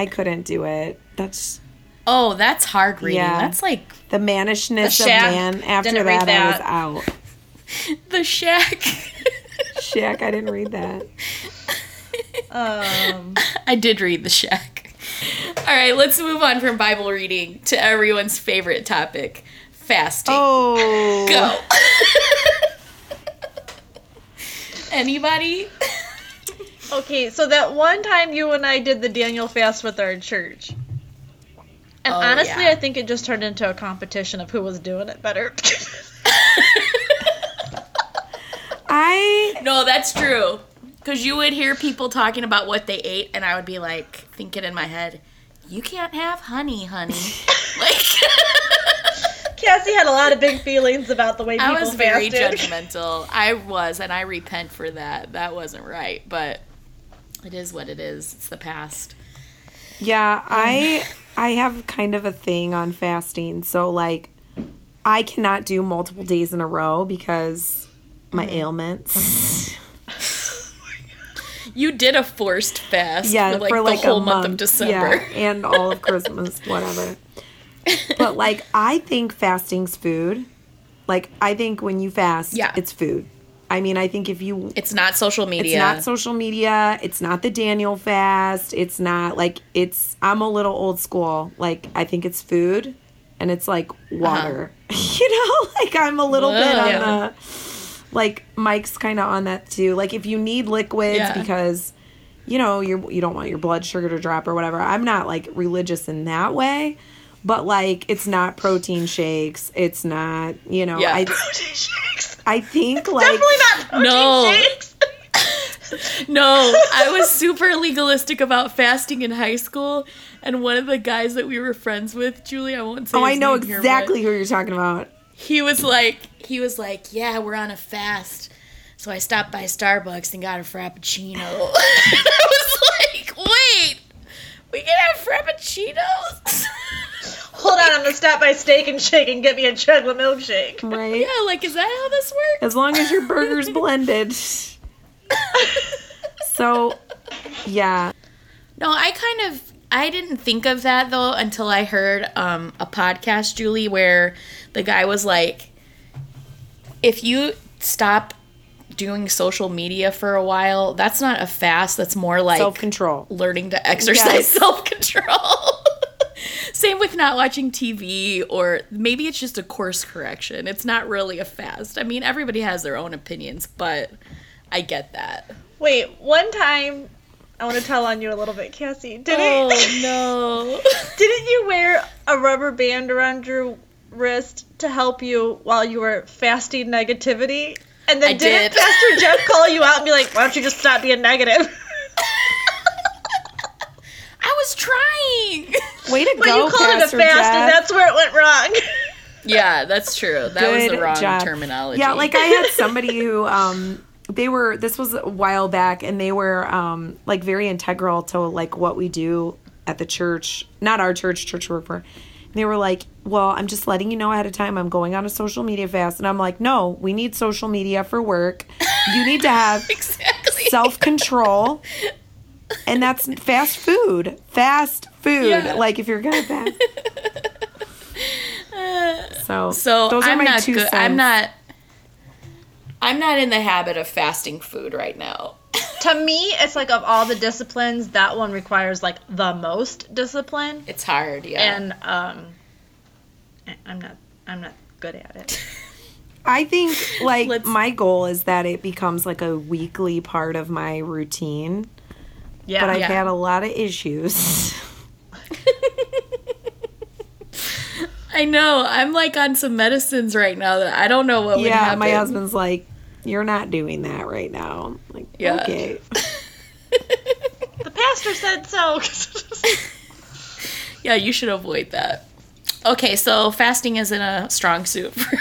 I couldn't do it. That's Oh, that's hard reading. Yeah. That's like the mannishness The of man. After Didn't that, read I was out. <laughs> the shack. Shack, I didn't read that. um, <laughs> I did read the shack. All right, let's move on from Bible reading to everyone's favorite topic, fasting. Oh, Go. <laughs> Anybody? Okay, so that one time you and I did the Daniel fast with our church. And Oh, honestly, yeah. I think it just turned into a competition of who was doing it better. <laughs> I No, that's true. Because you would hear people talking about what they ate, and I would be like thinking in my head, "You can't have honey, honey." <laughs> like <laughs> Cassie had a lot of big feelings about the way people I was very judgmental. I was, and I repent for that. That wasn't right, but it is what it is. It's the past. yeah, um, I I have kind of a thing on fasting. So like I cannot do multiple days in a row because my mm-hmm. ailments. <laughs> You did a forced fast yeah, for like for the whole a month, month of December. yeah, and all of Christmas, <laughs> whatever. But like, I think fasting's food. Like, I think when you fast, Yeah. it's food. I mean, I think if you, It's not social media. it's not social media. It's not the Daniel fast. It's not like it's. I'm a little old school. Like, I think it's food, and it's like water. <laughs> you know, <laughs> like I'm a little bit on Uh-huh. Yeah. the like Mike's kind of on that too. Like if you need liquids Yeah. because you know you you don't want your blood sugar to drop or whatever. I'm not like religious in that way, but like it's not protein shakes. It's not you know Yeah. I <laughs> Protein shakes. I think like Definitely not protein <laughs> No. shakes. <laughs> No, I was super legalistic about fasting in high school, and one of the guys that we were friends with, Julie, I won't say. oh I his know name here, but exactly who you're talking about. he was like, he was like, yeah, we're on a fast, so I stopped by Starbucks and got a frappuccino. <laughs> and I was like, wait, we can have frappuccinos? Hold on, I'm gonna stop by Steak and Shake and get me a chocolate milkshake. Right. yeah, like, is that how this works? As long as your burger's <laughs> blended. So, yeah. No, I kind of I didn't think of that though until I heard um, a podcast, Julie, where the guy was like, if you stop doing social media for a while, that's not a fast. That's more like Self control. learning to exercise Yes. self control. Same with not watching TV, or maybe it's just a course correction. It's not really a fast. I mean, everybody has their own opinions, but I get that. Wait, one time I want to tell on you a little bit, Cassie. Didn't Oh <laughs> no. didn't you wear a rubber band around your wrist to help you while you were fasting negativity? And then I didn't did. Pastor Jeff call you out and be like, "Why don't you just stop being negative?" <laughs> I was trying. Way to <laughs> But go, you called Pastor it a fast, Jeff. and that's where it went wrong. <laughs> Yeah, that's true. That was the wrong job. terminology. Yeah, like I had <laughs> somebody who um they were this was a while back and they were um like very integral to like what we do at the church, not our church, church we work for. They were like, "Well, I'm just letting you know ahead of time I'm going on a social media fast." And I'm like, "No, we need social media for work. You need to have exactly. self-control." And that's fast food. Fast food. Yeah. Like if you're gonna fast. <laughs> So, so those are I'm my not two good. cents. I'm not. I'm not in the habit of fasting food right now. <laughs> to me, it's like of all the disciplines, that one requires like the most discipline, It's hard, yeah. and um, I- I'm not, I'm not good at it. <laughs> I think like Let's- my goal is that it becomes like a weekly part of my routine. Yeah, But I've Yeah. had a lot of issues. I know. I'm like on some medicines right now that I don't know what would yeah, happen. my husband's like, "You're not doing that right now." I'm like, Yeah. okay. <laughs> the pastor said so. <laughs> Yeah, you should avoid that. Okay, so fasting isn't a strong suit for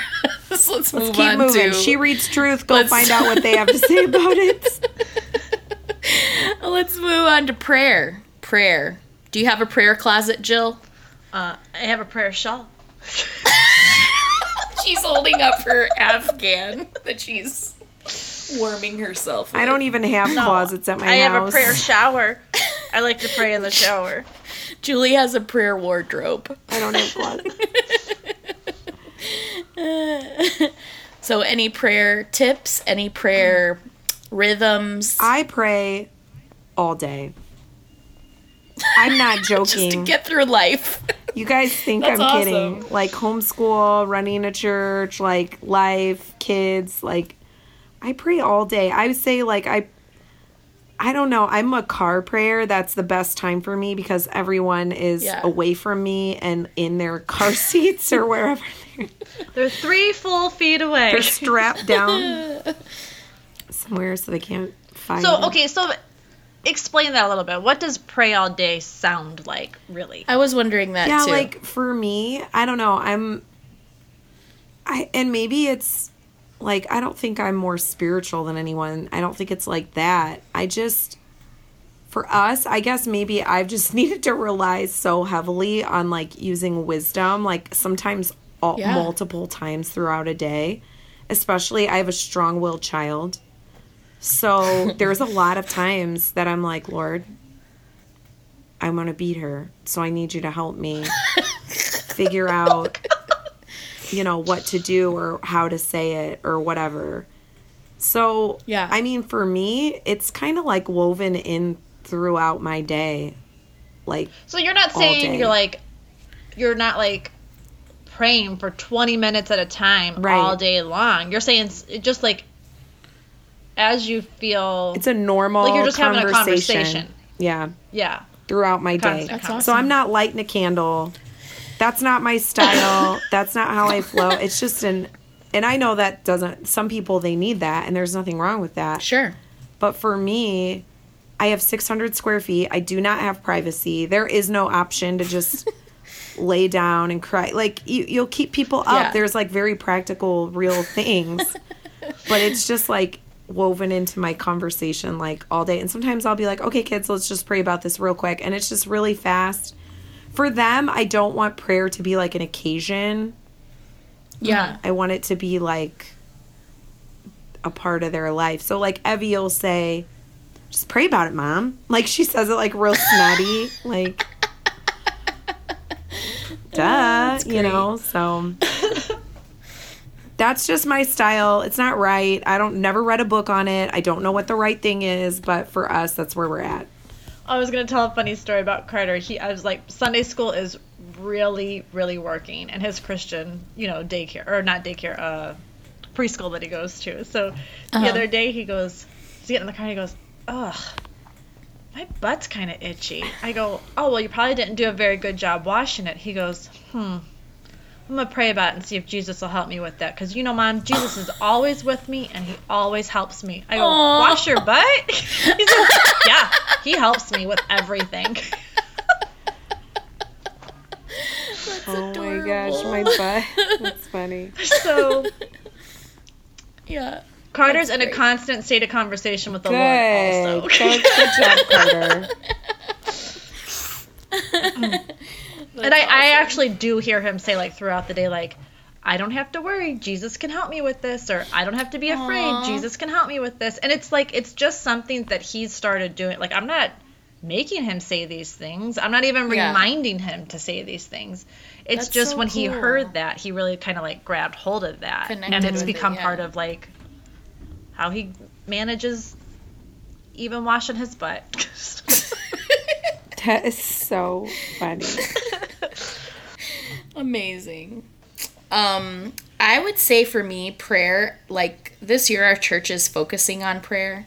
us. <laughs> Let's, move Keep on moving. to. She reads truth. Go Let's- find out what they have to say about it. Let's move on to prayer. Prayer. Do you have a prayer closet, Jill? uh, I have a prayer shawl. <laughs> She's holding up her Afghan that she's warming herself. I don't even have closets at my I house. I have a prayer shower. <laughs> I like to pray in the shower. Julie has a prayer wardrobe. I don't have closets. <laughs> So, any prayer tips? Any prayer rhythms? I pray all day. I'm not joking. <laughs> just to get through life. <laughs> You guys think I'm kidding. Like homeschool, running a church, like life, kids, like I pray all day. I would say like I I don't know. I'm a car prayer. That's the best time for me because everyone is Yeah. away from me and in their car <laughs> seats or wherever they're, They're three full feet away. they're strapped down somewhere so they can't find. So okay, so explain that a little bit. What does pray all day sound like, really? I was wondering that yeah, too. like for me, I don't know. I'm, I and maybe it's like I don't think I'm more spiritual than anyone. I don't think it's like that. I just for us, I guess maybe I've just <laughs> needed to rely so heavily on like using wisdom, like sometimes all, Yeah. multiple times throughout a day. Especially, I have a strong-willed child, so there's a lot of times that I'm like, Lord, I'm gonna beat her, so I need you to help me figure out, you know, what to do or how to say it or whatever. So, Yeah. I mean, for me, it's kind of like woven in throughout my day. Like, So you're not saying day. you're like you're not like praying for 20 minutes at a time Right. all day long. You're saying just like as you feel it's a normal Like you're just having a conversation. conversation. Yeah, yeah. throughout my day. Constant That's So I'm not lighting a candle. That's not my style. <laughs> That's not how I flow. It's just an and I know that doesn't some people they need that and there's nothing wrong with that. sure. But for me, I have 600 square feet. I do not have privacy. There is no option to just <laughs> lay down and cry. Like you, you'll keep people up. Yeah. There's like very practical, real things. <laughs> but it's just like woven into my conversation like all day. And sometimes I'll be like, okay, kids, let's just pray about this real quick. And it's just really fast. For them, I don't want prayer to be like an occasion. Yeah. Um, I want it to be like a part of their life. So like Evie will say, just pray about it, mom. Like she says it like real snotty, <laughs> like duh, you know. So <laughs> that's just my style. It's not right. I don't never read a book on it. I don't know what the right thing is, but for us, that's where we're at. I was gonna tell a funny story about Carter. He, I was like, Sunday school is really, really working, and his Christian, you know, daycare or not daycare, uh, preschool that he goes to. So Uh-huh. the other day he goes, he's getting in the car, and he goes, ugh, my butt's kind of itchy. I go, oh well, you probably didn't do a very good job washing it. He goes, hmm. I'm gonna pray about it and see if Jesus will help me with that. Cause you know, Mom, Jesus is always with me and He always helps me. I go, Aw. wash your butt. <laughs> He's like, yeah, He helps me with everything. <laughs> oh my gosh, my <laughs> butt. That's funny. so Yeah. Carter's in a constant state of conversation with the Good. Lord also. Good, good job, Carter. And I, I actually do hear him say like throughout the day like i don't have to worry. Jesus can help me with this or i don't have to be afraid. Aw. jesus can help me with this. And it's like it's just something that he's started doing. Like i'm not making him say these things. I'm not even Yeah. reminding him to say these things. It's That's just so when he heard that he really kind of like grabbed hold of that. And it's with it, become yeah. part of like how he manages even washing his butt <laughs> <laughs> That is <laughs> so funny. <laughs> Amazing. Um, I would say for me, prayer, like this year, our church is focusing on prayer.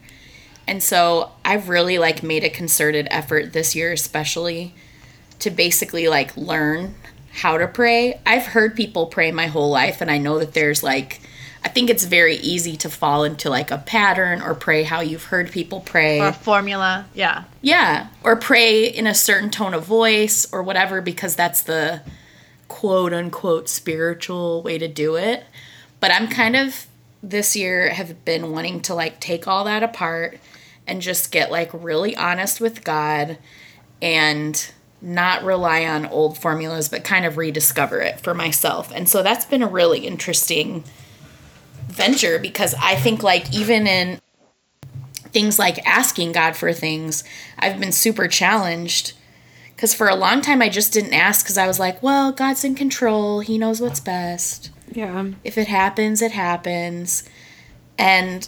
And so I've really like made a concerted effort this year, especially to basically like learn how to pray. I've heard people pray my whole life, and I know that there's like, I think it's very easy to fall into like a pattern or pray how you've heard people pray. or formula yeah Yeah, or pray in a certain tone of voice or whatever because that's the quote unquote spiritual way to do it. But I'm kind of this year have been wanting to like take all that apart and just get like really honest with God and not rely on old formulas but kind of rediscover it for myself. And so that's been a really interesting venture because I think like even in things like asking God for things, I've been super challenged. Because for a long time, I just didn't ask because I was like, well, God's in control. He knows what's best. Yeah. If it happens, it happens. And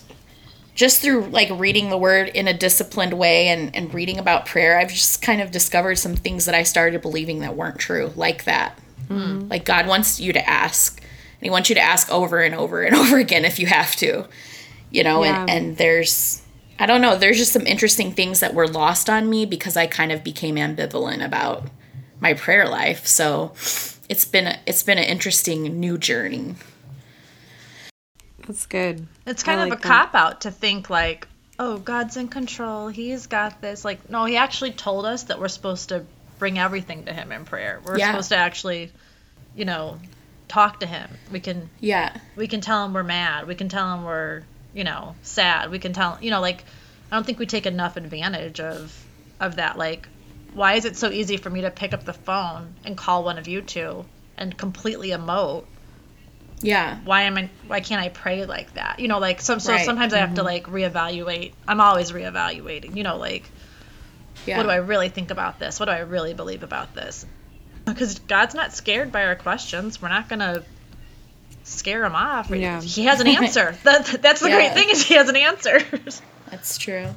just through like reading the word in a disciplined way and, and reading about prayer, I've just kind of discovered some things that I started believing that weren't true, like that. Mm-hmm. Like God wants you to ask, and He wants you to ask over and over and <laughs> over again if you have to, you know. And Yeah. and there's I don't know. There's just some interesting things that were lost on me because I kind of became ambivalent about my prayer life. So it's been a, it's been an interesting new journey. That's good. It's kind I of a that. cop out to think like, oh, God's in control. He's got this. Like, no, he actually told us that we're supposed to bring everything to him in prayer. We're Yeah. supposed to actually, you know, talk to him. We can Yeah. we can tell him we're mad. We can tell him we're, you know, sad. We can tell, you know, like I don't think we take enough advantage of of that like why is it so easy for me to pick up the phone and call one of you two and completely emote Yeah. why am I why can't I pray like that? You know, like some so Right. sometimes I have to mm-hmm. like reevaluate. I'm always reevaluating. You know, like Yeah. what do I really think about this? What do I really believe about this? Because God's not scared by our questions. We're not gonna scare him off. Yeah. He has an answer. <laughs> that, that's the Yeah. great thing is he has an answer. That's true.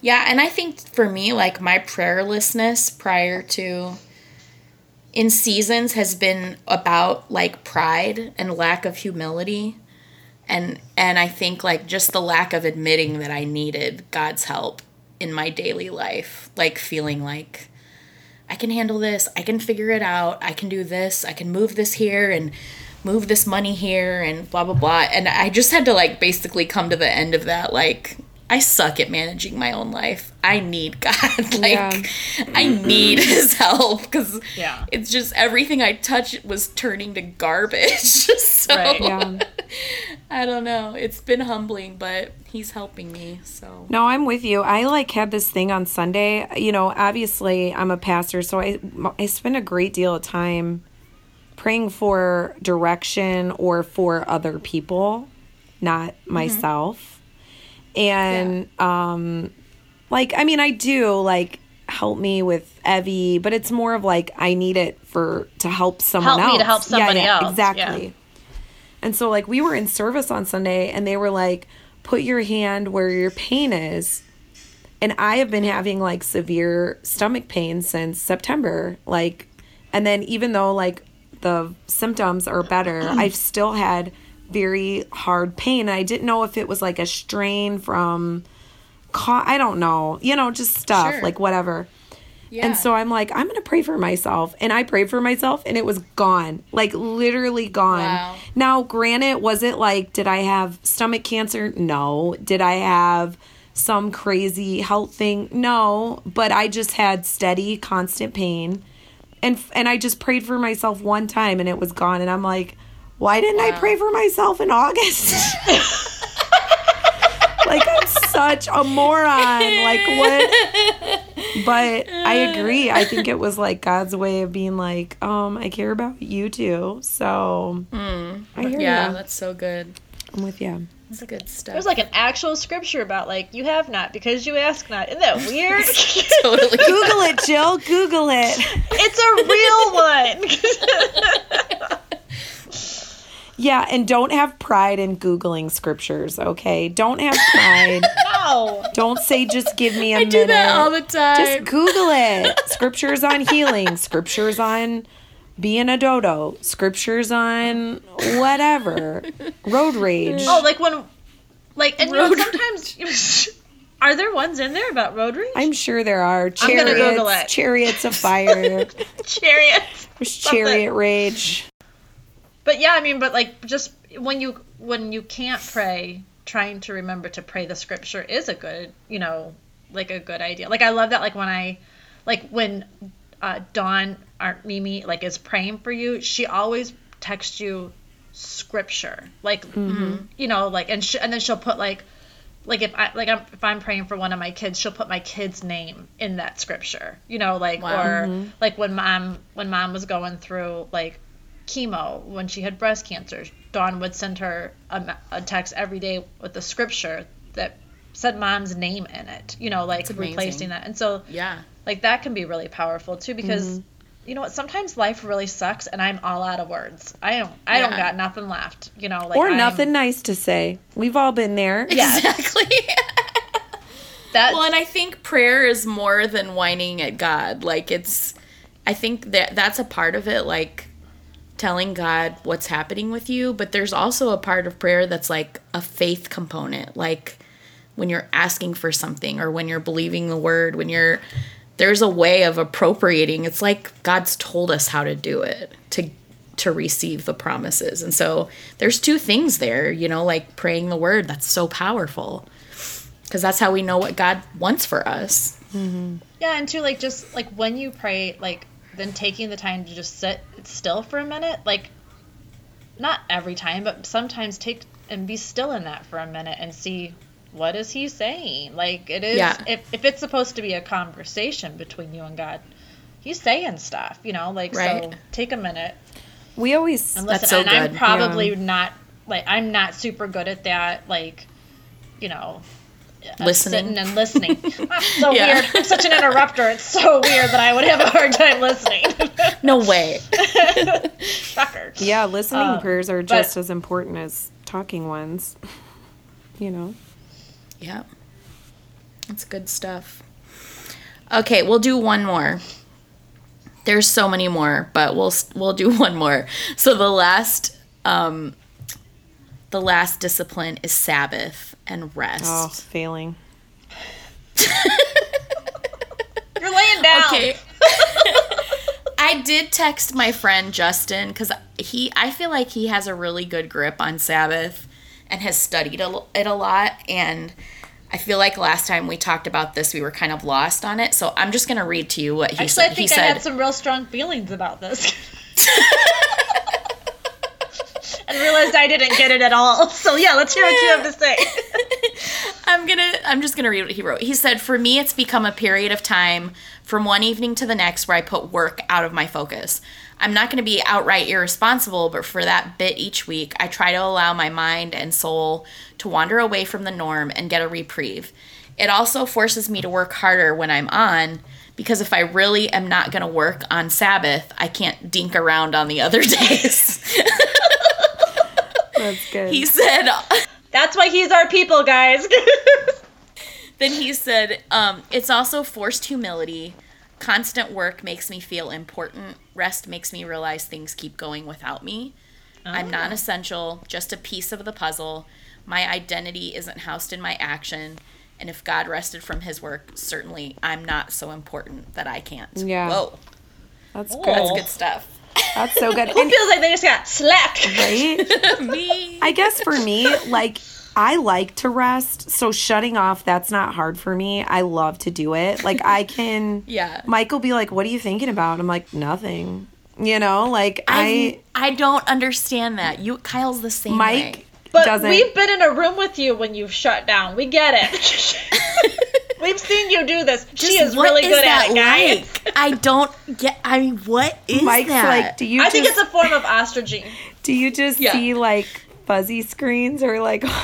Yeah, and I think for me, like my prayerlessness prior to in seasons has been about like pride and lack of humility. And and I think like just the lack of admitting that I needed God's help in my daily life, like feeling like I can handle this, I can figure it out, I can do this, I can move this here and move this money here and blah blah blah. And I just had to like basically come to the end of that like I suck at managing my own life. I need <laughs> God. like Yeah. I need his help cuz Yeah. it's just everything I touch was turning to garbage. <laughs> so Right. Yeah. <laughs> I don't know. It's been humbling, but he's helping me. So No, I'm with you. I like had this thing on Sunday. You know, obviously I'm a pastor, so I I spend a great deal of time praying for direction or for other people, not mm-hmm. myself. And um like I mean I do like help me with Evie, but it's more of like I need it for to help someone Help me else. to help somebody else, Exactly. yeah. And so like we were in service on Sunday and they were like put your hand where your pain is. And I have been having like severe stomach pain since September. Like and then even though like the symptoms are better, <clears throat> I've still had very hard pain. And I didn't know if it was like a strain from ca- I don't know. You know, just stuff, Sure. like whatever. yeah. And so I'm like, I'm going to pray for myself. And I prayed for myself and it was gone. Like literally gone. Wow. Now, granted, was it like, did I have stomach cancer? No. Did I have some crazy health thing? No. But I just had steady, constant pain. And, and I just prayed for myself one time and it was gone. And I'm like, why didn't I pray for myself in August? <laughs> like I'm such a moron. Like what? <laughs> But I agree. I think it was like God's way of being like, um, I care about you too. So I hear yeah, ya. that's so good. I'm with you. That's good stuff. There's like an actual scripture about like you have not because you ask not. Isn't that weird? <laughs> totally. Google it, Jill. Google it. it's a real one. Yeah, and don't have pride in Googling scriptures, okay? Don't have pride. <laughs> no. don't say just give me a I minute. do that all the time. Just Google it. <laughs> Scriptures on healing, scriptures on being a dodo, scriptures on whatever. Road rage. Oh, like when, like, and you know, Road sometimes <laughs> are there ones in there about road rage? I'm sure there are I'm gonna Google it. chariots of fire, Chariots. there's chariot rage. But yeah, I mean, but like just when you when you can't pray, trying to remember to pray the scripture is a good, you know, like a good idea. Like I love that. Like when I, like when uh, Dawn, our Mimi, like is praying for you, she always texts you scripture. Like you know, like and sh- and then she'll put like. Like if I like I'm, if I'm praying for one of my kids, she'll put my kid's name in that scripture. You know, like Wow. or like when mom when mom was going through like chemo when she had breast cancer dawn would send her a, a text every day with the scripture that said mom's name in it you know like replacing that and so yeah. like that can be really powerful too because mm-hmm. you know what sometimes life really sucks and i'm all out of words i don't i don't got nothing left you know like Or I'm- nothing nice to say. We've all been there. yeah <laughs> Exactly. <laughs> that well, and I think prayer is more than whining at God. Like it's I think that that's a part of it like telling God what's happening with you, but there's also a part of prayer that's like a faith component. Like when you're asking for something or when you're believing the word, when you're there's a way of appropriating. It's like God's told us how to do it to to receive the promises. And so there's two things there, you know, like praying the word. That's so powerful. Cuz that's how we know what God wants for us. Mm-hmm. Yeah, and to like just like when you pray, like then taking the time to just sit still for a minute, like not every time, but sometimes take and be still in that for a minute and see what is he saying. Like it is Yeah. if if it's supposed to be a conversation between you and God, he's saying stuff, you know, like so take a minute We always and That's listen. so and I'm good. probably not like I'm not super good at that, like, you know, Listening. sitting and listening. That's <laughs> so Yeah. weird. I'm such an interrupter. It's so weird that I would have a hard time listening. <laughs> No way. <laughs> Shocker. yeah, listening Um, prayers are but- just as important as talking ones. You know. Yeah. That's good stuff. Okay, we'll do one more. There's so many more, but we'll we'll do one more. So the last um the last discipline is Sabbath and rest. Oh, failing. <laughs> You're laying down. Okay. <laughs> I did text my friend Justin cuz he I feel like he has a really good grip on Sabbath and has studied a l- it a lot and I feel like last time we talked about this we were kind of lost on it. So I'm just going to read to you what he said. Actually, said. I he think I said had some real strong feelings about this. <laughs> and realized I didn't get it at all. So yeah, let's hear what you have to say. I'm gonna I'm just gonna read what he wrote. He said, For me it's become a period of time from one evening to the next where I put work out of my focus. I'm not gonna be outright irresponsible, but for that bit each week, I try to allow my mind and soul to wander away from the norm and get a reprieve. It also forces me to work harder when I'm on because if I really am not going to work on Sabbath, I can't dink around on the other <laughs> days. That's good. he said, That's why he's our people, guys. <laughs> Then he said, um, it's also forced humility. Constant work makes me feel important. Rest makes me realize things keep going without me. I'm non essential, just a piece of the puzzle. My identity isn't housed in my action. And if God rested from his work, certainly I'm not so important that I can't. Yeah. Whoa. That's good. That's good stuff. That's so good. <laughs> Who And, feels like they just got slack? right? <laughs> Me. I guess for me, like I like to rest, so shutting off that's not hard for me. I love to do it. Like I <laughs> can Yeah. Michael be like, "What are you thinking about?" I'm like, "Nothing." You know, like I, I I don't understand that. You Kyle's the same Mike way. But doesn't we've been in a room with you when you've shut down. We get it. We've seen you do this. she is really is good that at it, guys. like? I don't get. I mean, what is Mike's that? like, "Do you I just think it's a form of ostrogene. <laughs> do you just Yeah. see like fuzzy screens or like <laughs>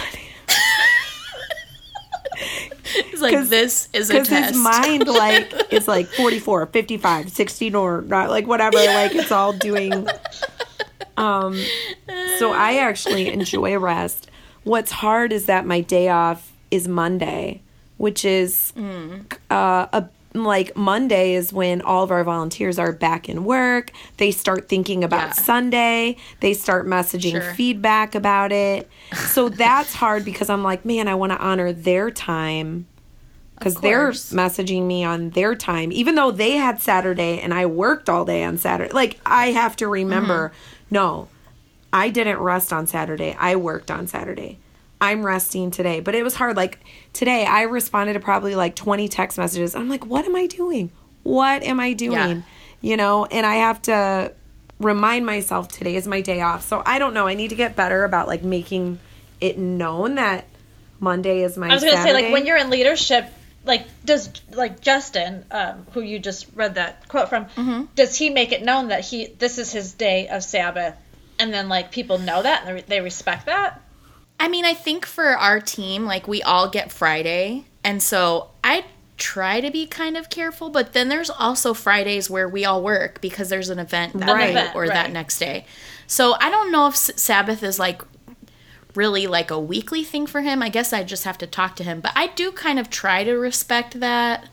He's like, 'cause- this is a test. his mind <laughs> like is like 44 55 16 or not like whatever like it's all doing um so i actually enjoy rest what's hard is that my day off is monday which is uh, a like Monday is when all of our volunteers are back in work. They start thinking about Yeah. Sunday. They start messaging Sure. feedback about it. So <laughs> that's hard because I'm like, man, I want to honor their time because they're messaging me on their time, even though they had Saturday and I worked all day on Saturday. Like I have to remember, no, I didn't rest on Saturday. I worked on Saturday. I'm resting today. But it was hard. Like today, I responded to probably like 20 text messages. I'm like, what am I doing? What am I doing? Yeah. You know, and I have to remind myself today is my day off. So I don't know. I need to get better about like making it known that Monday is my day. I was gonna say, like, when you're in leadership, like, does like Justin, um, who you just read that quote from, Mm-hmm. does he make it known that he this is his day of Sabbath, and then like people know that and they respect that? I mean, I think for our team, like we all get Friday, and so I try to be kind of careful. But then there's also Fridays where we all work because there's an event that Right. night or that next day. So I don't know if S- Sabbath is like really like a weekly thing for him. I guess I just have to talk to him. But I do kind of try to respect that.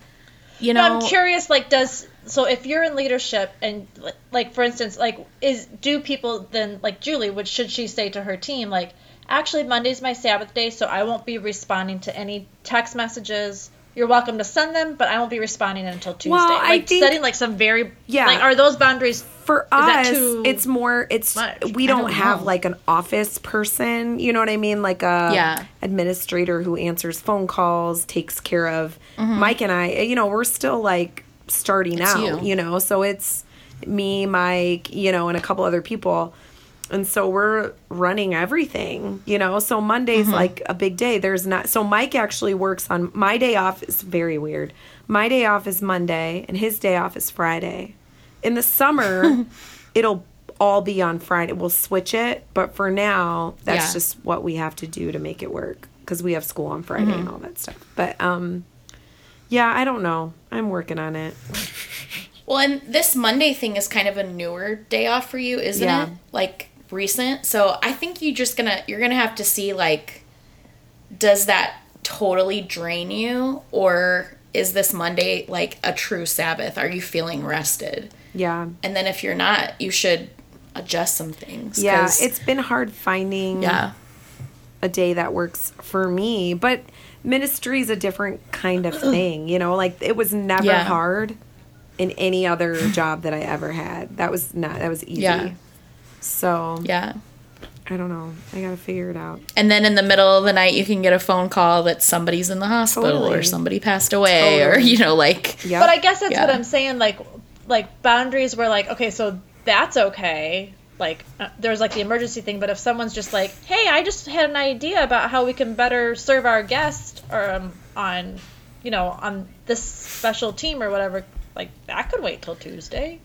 You know, No, I'm curious. Like, does so if you're in leadership and like, like for instance, like is do people then like Julie would should she say to her team like actually Monday's my Sabbath day, so I won't be responding to any text messages. You're welcome to send them, but I won't be responding until Tuesday. Well, I like think- setting like some very Yeah. Like, are those boundaries? For us, too it's more. It's much? we don't, don't have know. like an office person. You know what I mean? Like a Yeah. administrator who answers phone calls, takes care of Mm-hmm. Mike and I. You know, we're still like starting It's out. you. You know, so it's me, Mike, you know, and a couple other people. And so we're running everything, you know. So Monday's Mm-hmm. like a big day. There's not so Mike actually works on my day off is very weird. My day off is Monday and his day off is Friday. In the summer, <laughs> it'll all be on Friday. We'll switch it, but for now, that's Yeah. just what we have to do to make it work because we have school on Friday Mm-hmm. and all that stuff. But um yeah, I don't know. I'm working on it. Well, and this Monday thing is kind of a newer day off for you, isn't Yeah. it? Like recent. So I think you just gonna you're gonna have to see like, does that totally drain you, or is this Monday like a true Sabbath? Are you feeling rested? Yeah. And then if you're not, you should adjust some things. Yeah, it's been hard finding yeah, a day that works for me, but ministry is a different kind of <clears throat> thing, you know, like it was never Yeah. hard in any other job that I ever had. That was not that was easy. Yeah. So, yeah. I don't know. I got to figure it out. And then in the middle of the night, you can get a phone call that somebody's in the hospital or somebody passed away or, you know, like, Yeah. But I guess that's what I'm saying. Like, like boundaries were like, okay, so that's okay. Like, uh, there's like the emergency thing. But if someone's just like, hey, I just had an idea about how we can better serve our guest, or um, on, you know, on this special team or whatever, like that could wait till Tuesday.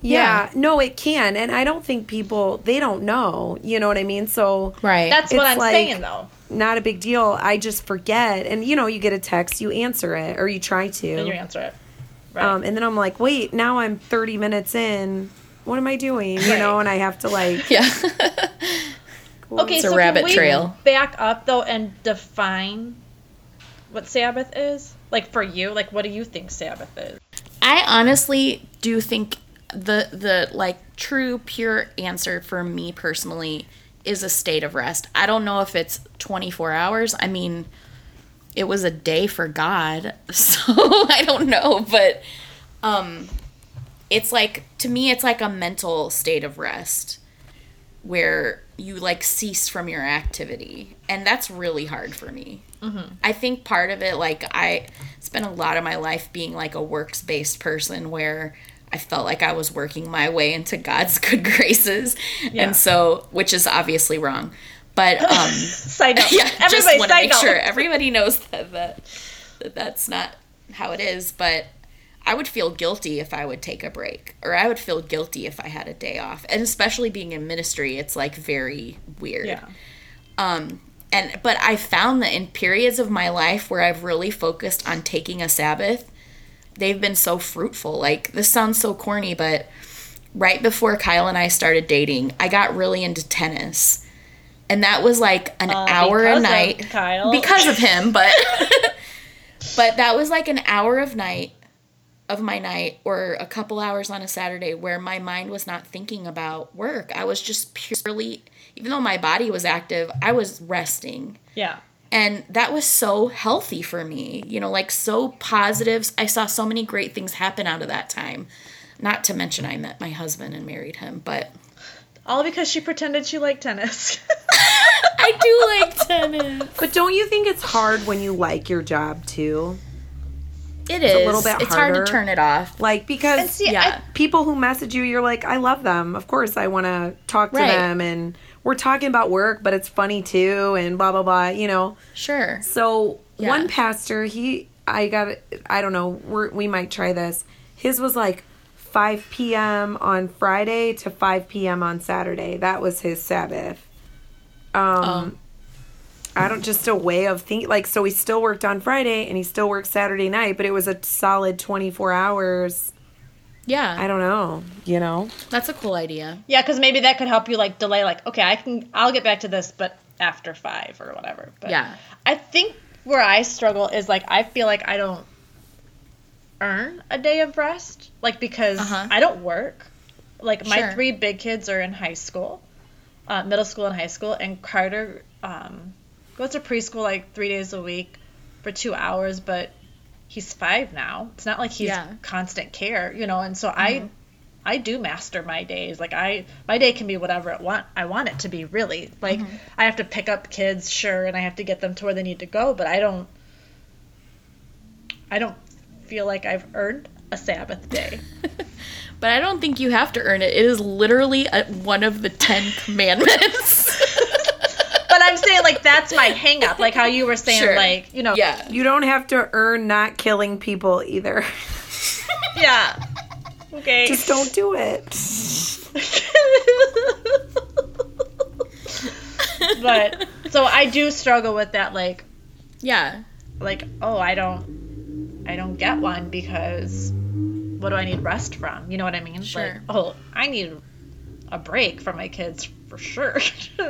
Yeah, no, it can. And I don't think people, they don't know. You know what I mean? So, right. That's what I'm like- saying though. not a big deal. I just forget. And, you know, you get a text, you answer it, or you try to. Then you answer it. Right. Um, and then I'm like, wait, now I'm 30 minutes in. What am I doing? You Right. know, and I have to like. <laughs> yeah. okay, It's a so rabbit can we trail. back up though and define what Sabbath is? Like for you, like what do you think Sabbath is? I honestly do think the the like true pure answer for me personally is a state of rest. I don't know if it's 24 hours. I mean, it was a day for God. <laughs> So <laughs> I don't know, but um it's like to me it's like a mental state of rest where you like cease from your activity and that's really hard for me i think part of it like i spent a lot of my life being like a works based person where i felt like i was working my way into god's <laughs> good graces Yeah. and so which is obviously wrong but <laughs> um Side note. <laughs> yeah, just want to make note. sure everybody knows that, that that that's not how it is. But I would feel guilty if I would take a break, or I would feel guilty if I had a day off, and especially being in ministry, it's like very weird. Yeah. Um, and but I found that in periods of my life where I've really focused on taking a Sabbath, they've been so fruitful. Like this sounds so corny, but right before Kyle and I started dating, I got really into tennis. And that was like an Uh, hour a of night Kyle. because of him, but <laughs> but that was like an hour of night of my night or a couple hours on a Saturday where my mind was not thinking about work. I was just purely even though my body was active, I was resting. Yeah. And that was so healthy for me. You know, like so positive. I saw so many great things happen out of that time. Not to mention I met my husband and married him, but All because she pretended she liked tennis. <laughs> I do like tennis. But don't you think it's hard when you like your job too? It is a little bit It's hard to turn it off. Like because see, Yeah. people who message you, you're like, I love them. Of course, I want to talk to Right. them, and we're talking about work, but it's funny too, and blah blah blah. You know. Sure. So Yeah. one pastor, he, I got, I don't know, we're, we might try this. His was like 5 p.m. on Friday to 5 p.m. on Saturday. That was his Sabbath. Um, I don't just a way of thinking. Like, so he still worked on Friday and he still worked Saturday night, but it was a solid 24 hours. Yeah. I don't know, you know? That's a cool idea. yeah, because maybe that could help you like delay. Like, okay, I can, I'll get back to this, but after five or whatever. But Yeah. I think where I struggle is like I feel like I don't earn a day of rest, like because Uh-huh. I don't work. Like my Sure. three big kids are in high school. uh, middle school and high school, and Carter um, goes to preschool like three days a week for two hours, but he's five now. It's not like he's Yeah. constant care, you know. And so I, mm-hmm. I do master my days. Like I, my day can be whatever it want I want it to be. Really, like mm-hmm. I have to pick up kids, sure, and I have to get them to where they need to go, but I don't. I don't feel like I've earned a Sabbath day. <laughs> But I don't think you have to earn it. It is literally a, one of the Ten Commandments. <laughs> But I'm saying like that's my hang up. Like how you were saying Sure. like, you know, yeah. You don't have to earn not killing people either. <laughs> yeah. Okay. Just don't do it. <laughs> but so I do struggle with that like Yeah. like oh I don't I don't get one because what do I need rest from? You know what I mean? Sure. Like, oh, I need a break from my kids for sure. <laughs>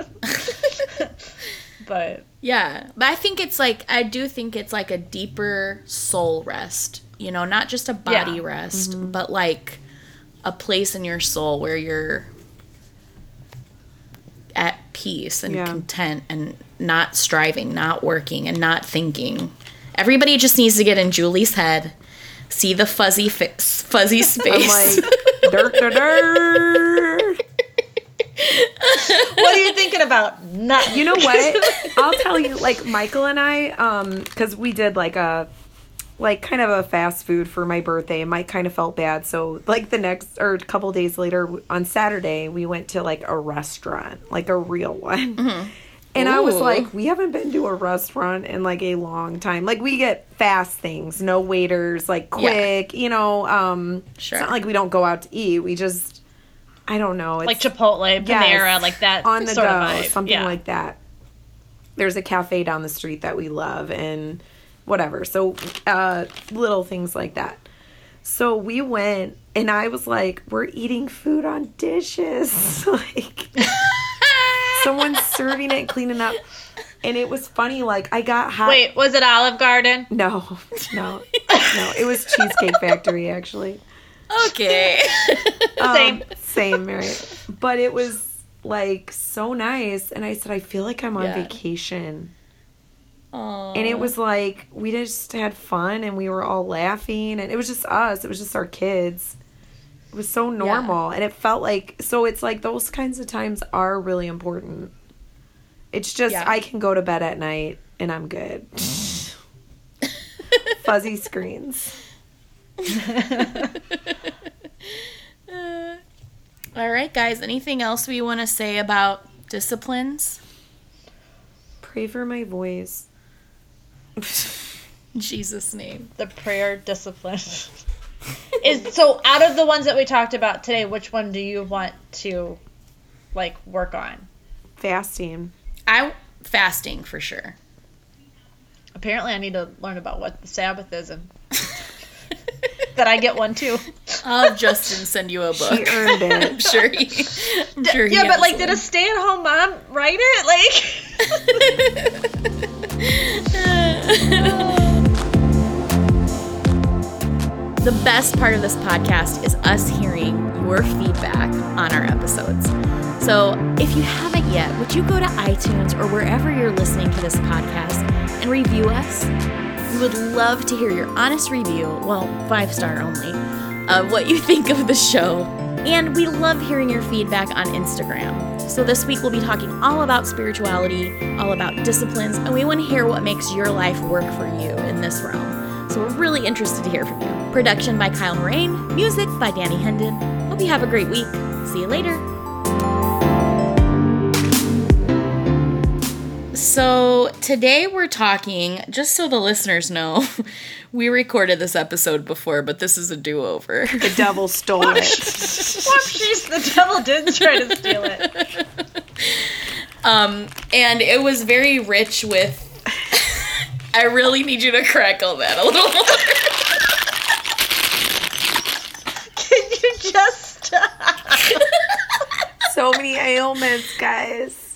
but Yeah, but I think it's like I do think it's like a deeper soul rest. You know, not just a body Yeah. rest, mm-hmm. but like a place in your soul where you're at peace and Yeah. content and not striving, not working, and not thinking. Everybody just needs to get in Julie's head, see the fuzzy fi- fuzzy <laughs> I'm space. like, dirt, dirt, dirt. What are you thinking about? Not You know what? <laughs> I'll tell you, like Michael and I, um, because we did like a, like kind of a fast food for my birthday, and Mike kind of felt bad. So like the next or a couple days later on Saturday, we went to like a restaurant, like a real one. And I was like, we haven't been to a restaurant in like a long time. Like we get fast things, no waiters, like Yeah. quick, you know. Um, Sure. It's not like we don't go out to eat. We just, I don't know. It's, like Chipotle, Yes. Panera, like that on the sort go, something yeah. like that. There's a cafe down the street that we love, and whatever. So uh, little things like that. So we went, and I was like, "We're eating food on dishes, <laughs> like <laughs> someone's serving it, cleaning up." And it was funny. Like I got hot. Wait, was it Olive Garden? no, no, no. It was Cheesecake Factory, actually. Okay. <laughs> Um, Same. same, Mary. But it was like so nice, and I said, I feel like I'm on Yeah. vacation. Aw. And it was like we just had fun, and we were all laughing, and it was just us. It was just our kids. It was so normal, and it felt like so. It's like those kinds of times are really important. It's just Yeah. I can go to bed at night and I'm good. <laughs> Fuzzy screens. <laughs> All right, guys. Anything else we want to say about disciplines? Pray for my voice. In <laughs> Jesus' name. The prayer discipline. Is so out of the ones that we talked about today, which one do you want to like work on? Fasting. I fasting for sure. Apparently, I need to learn about what the Sabbath is and that I get one too. I'll have Justin send you a book. She earned I'm it. sure he. I'm sure he yeah, but has like, did a stay-at-home mom write it? Like. <laughs> The best part of this podcast is us hearing your feedback on our episodes. So if you haven't yet, would you go to iTunes or wherever you're listening to this podcast and review us? We would love to hear your honest review, well, five star only, of what you <laughs> think of the show. And we love hearing your feedback on Instagram. So this week we'll be talking all about spirituality, all about disciplines, and we want to hear what makes your life work for you in this realm. So we're really interested to hear from you. Production by Kyle Moraine, music by Danny Hendon. Hope you have a great week. See you later. So today we're talking, just so the listeners know, <laughs> we recorded this episode before, but this is a do-over. The devil stole it. <laughs> Whoopsies, the devil did try to steal it. <laughs> Um, and it was very rich with. I really need you to crackle that a little more. Can you just stop? so many ailments, guys.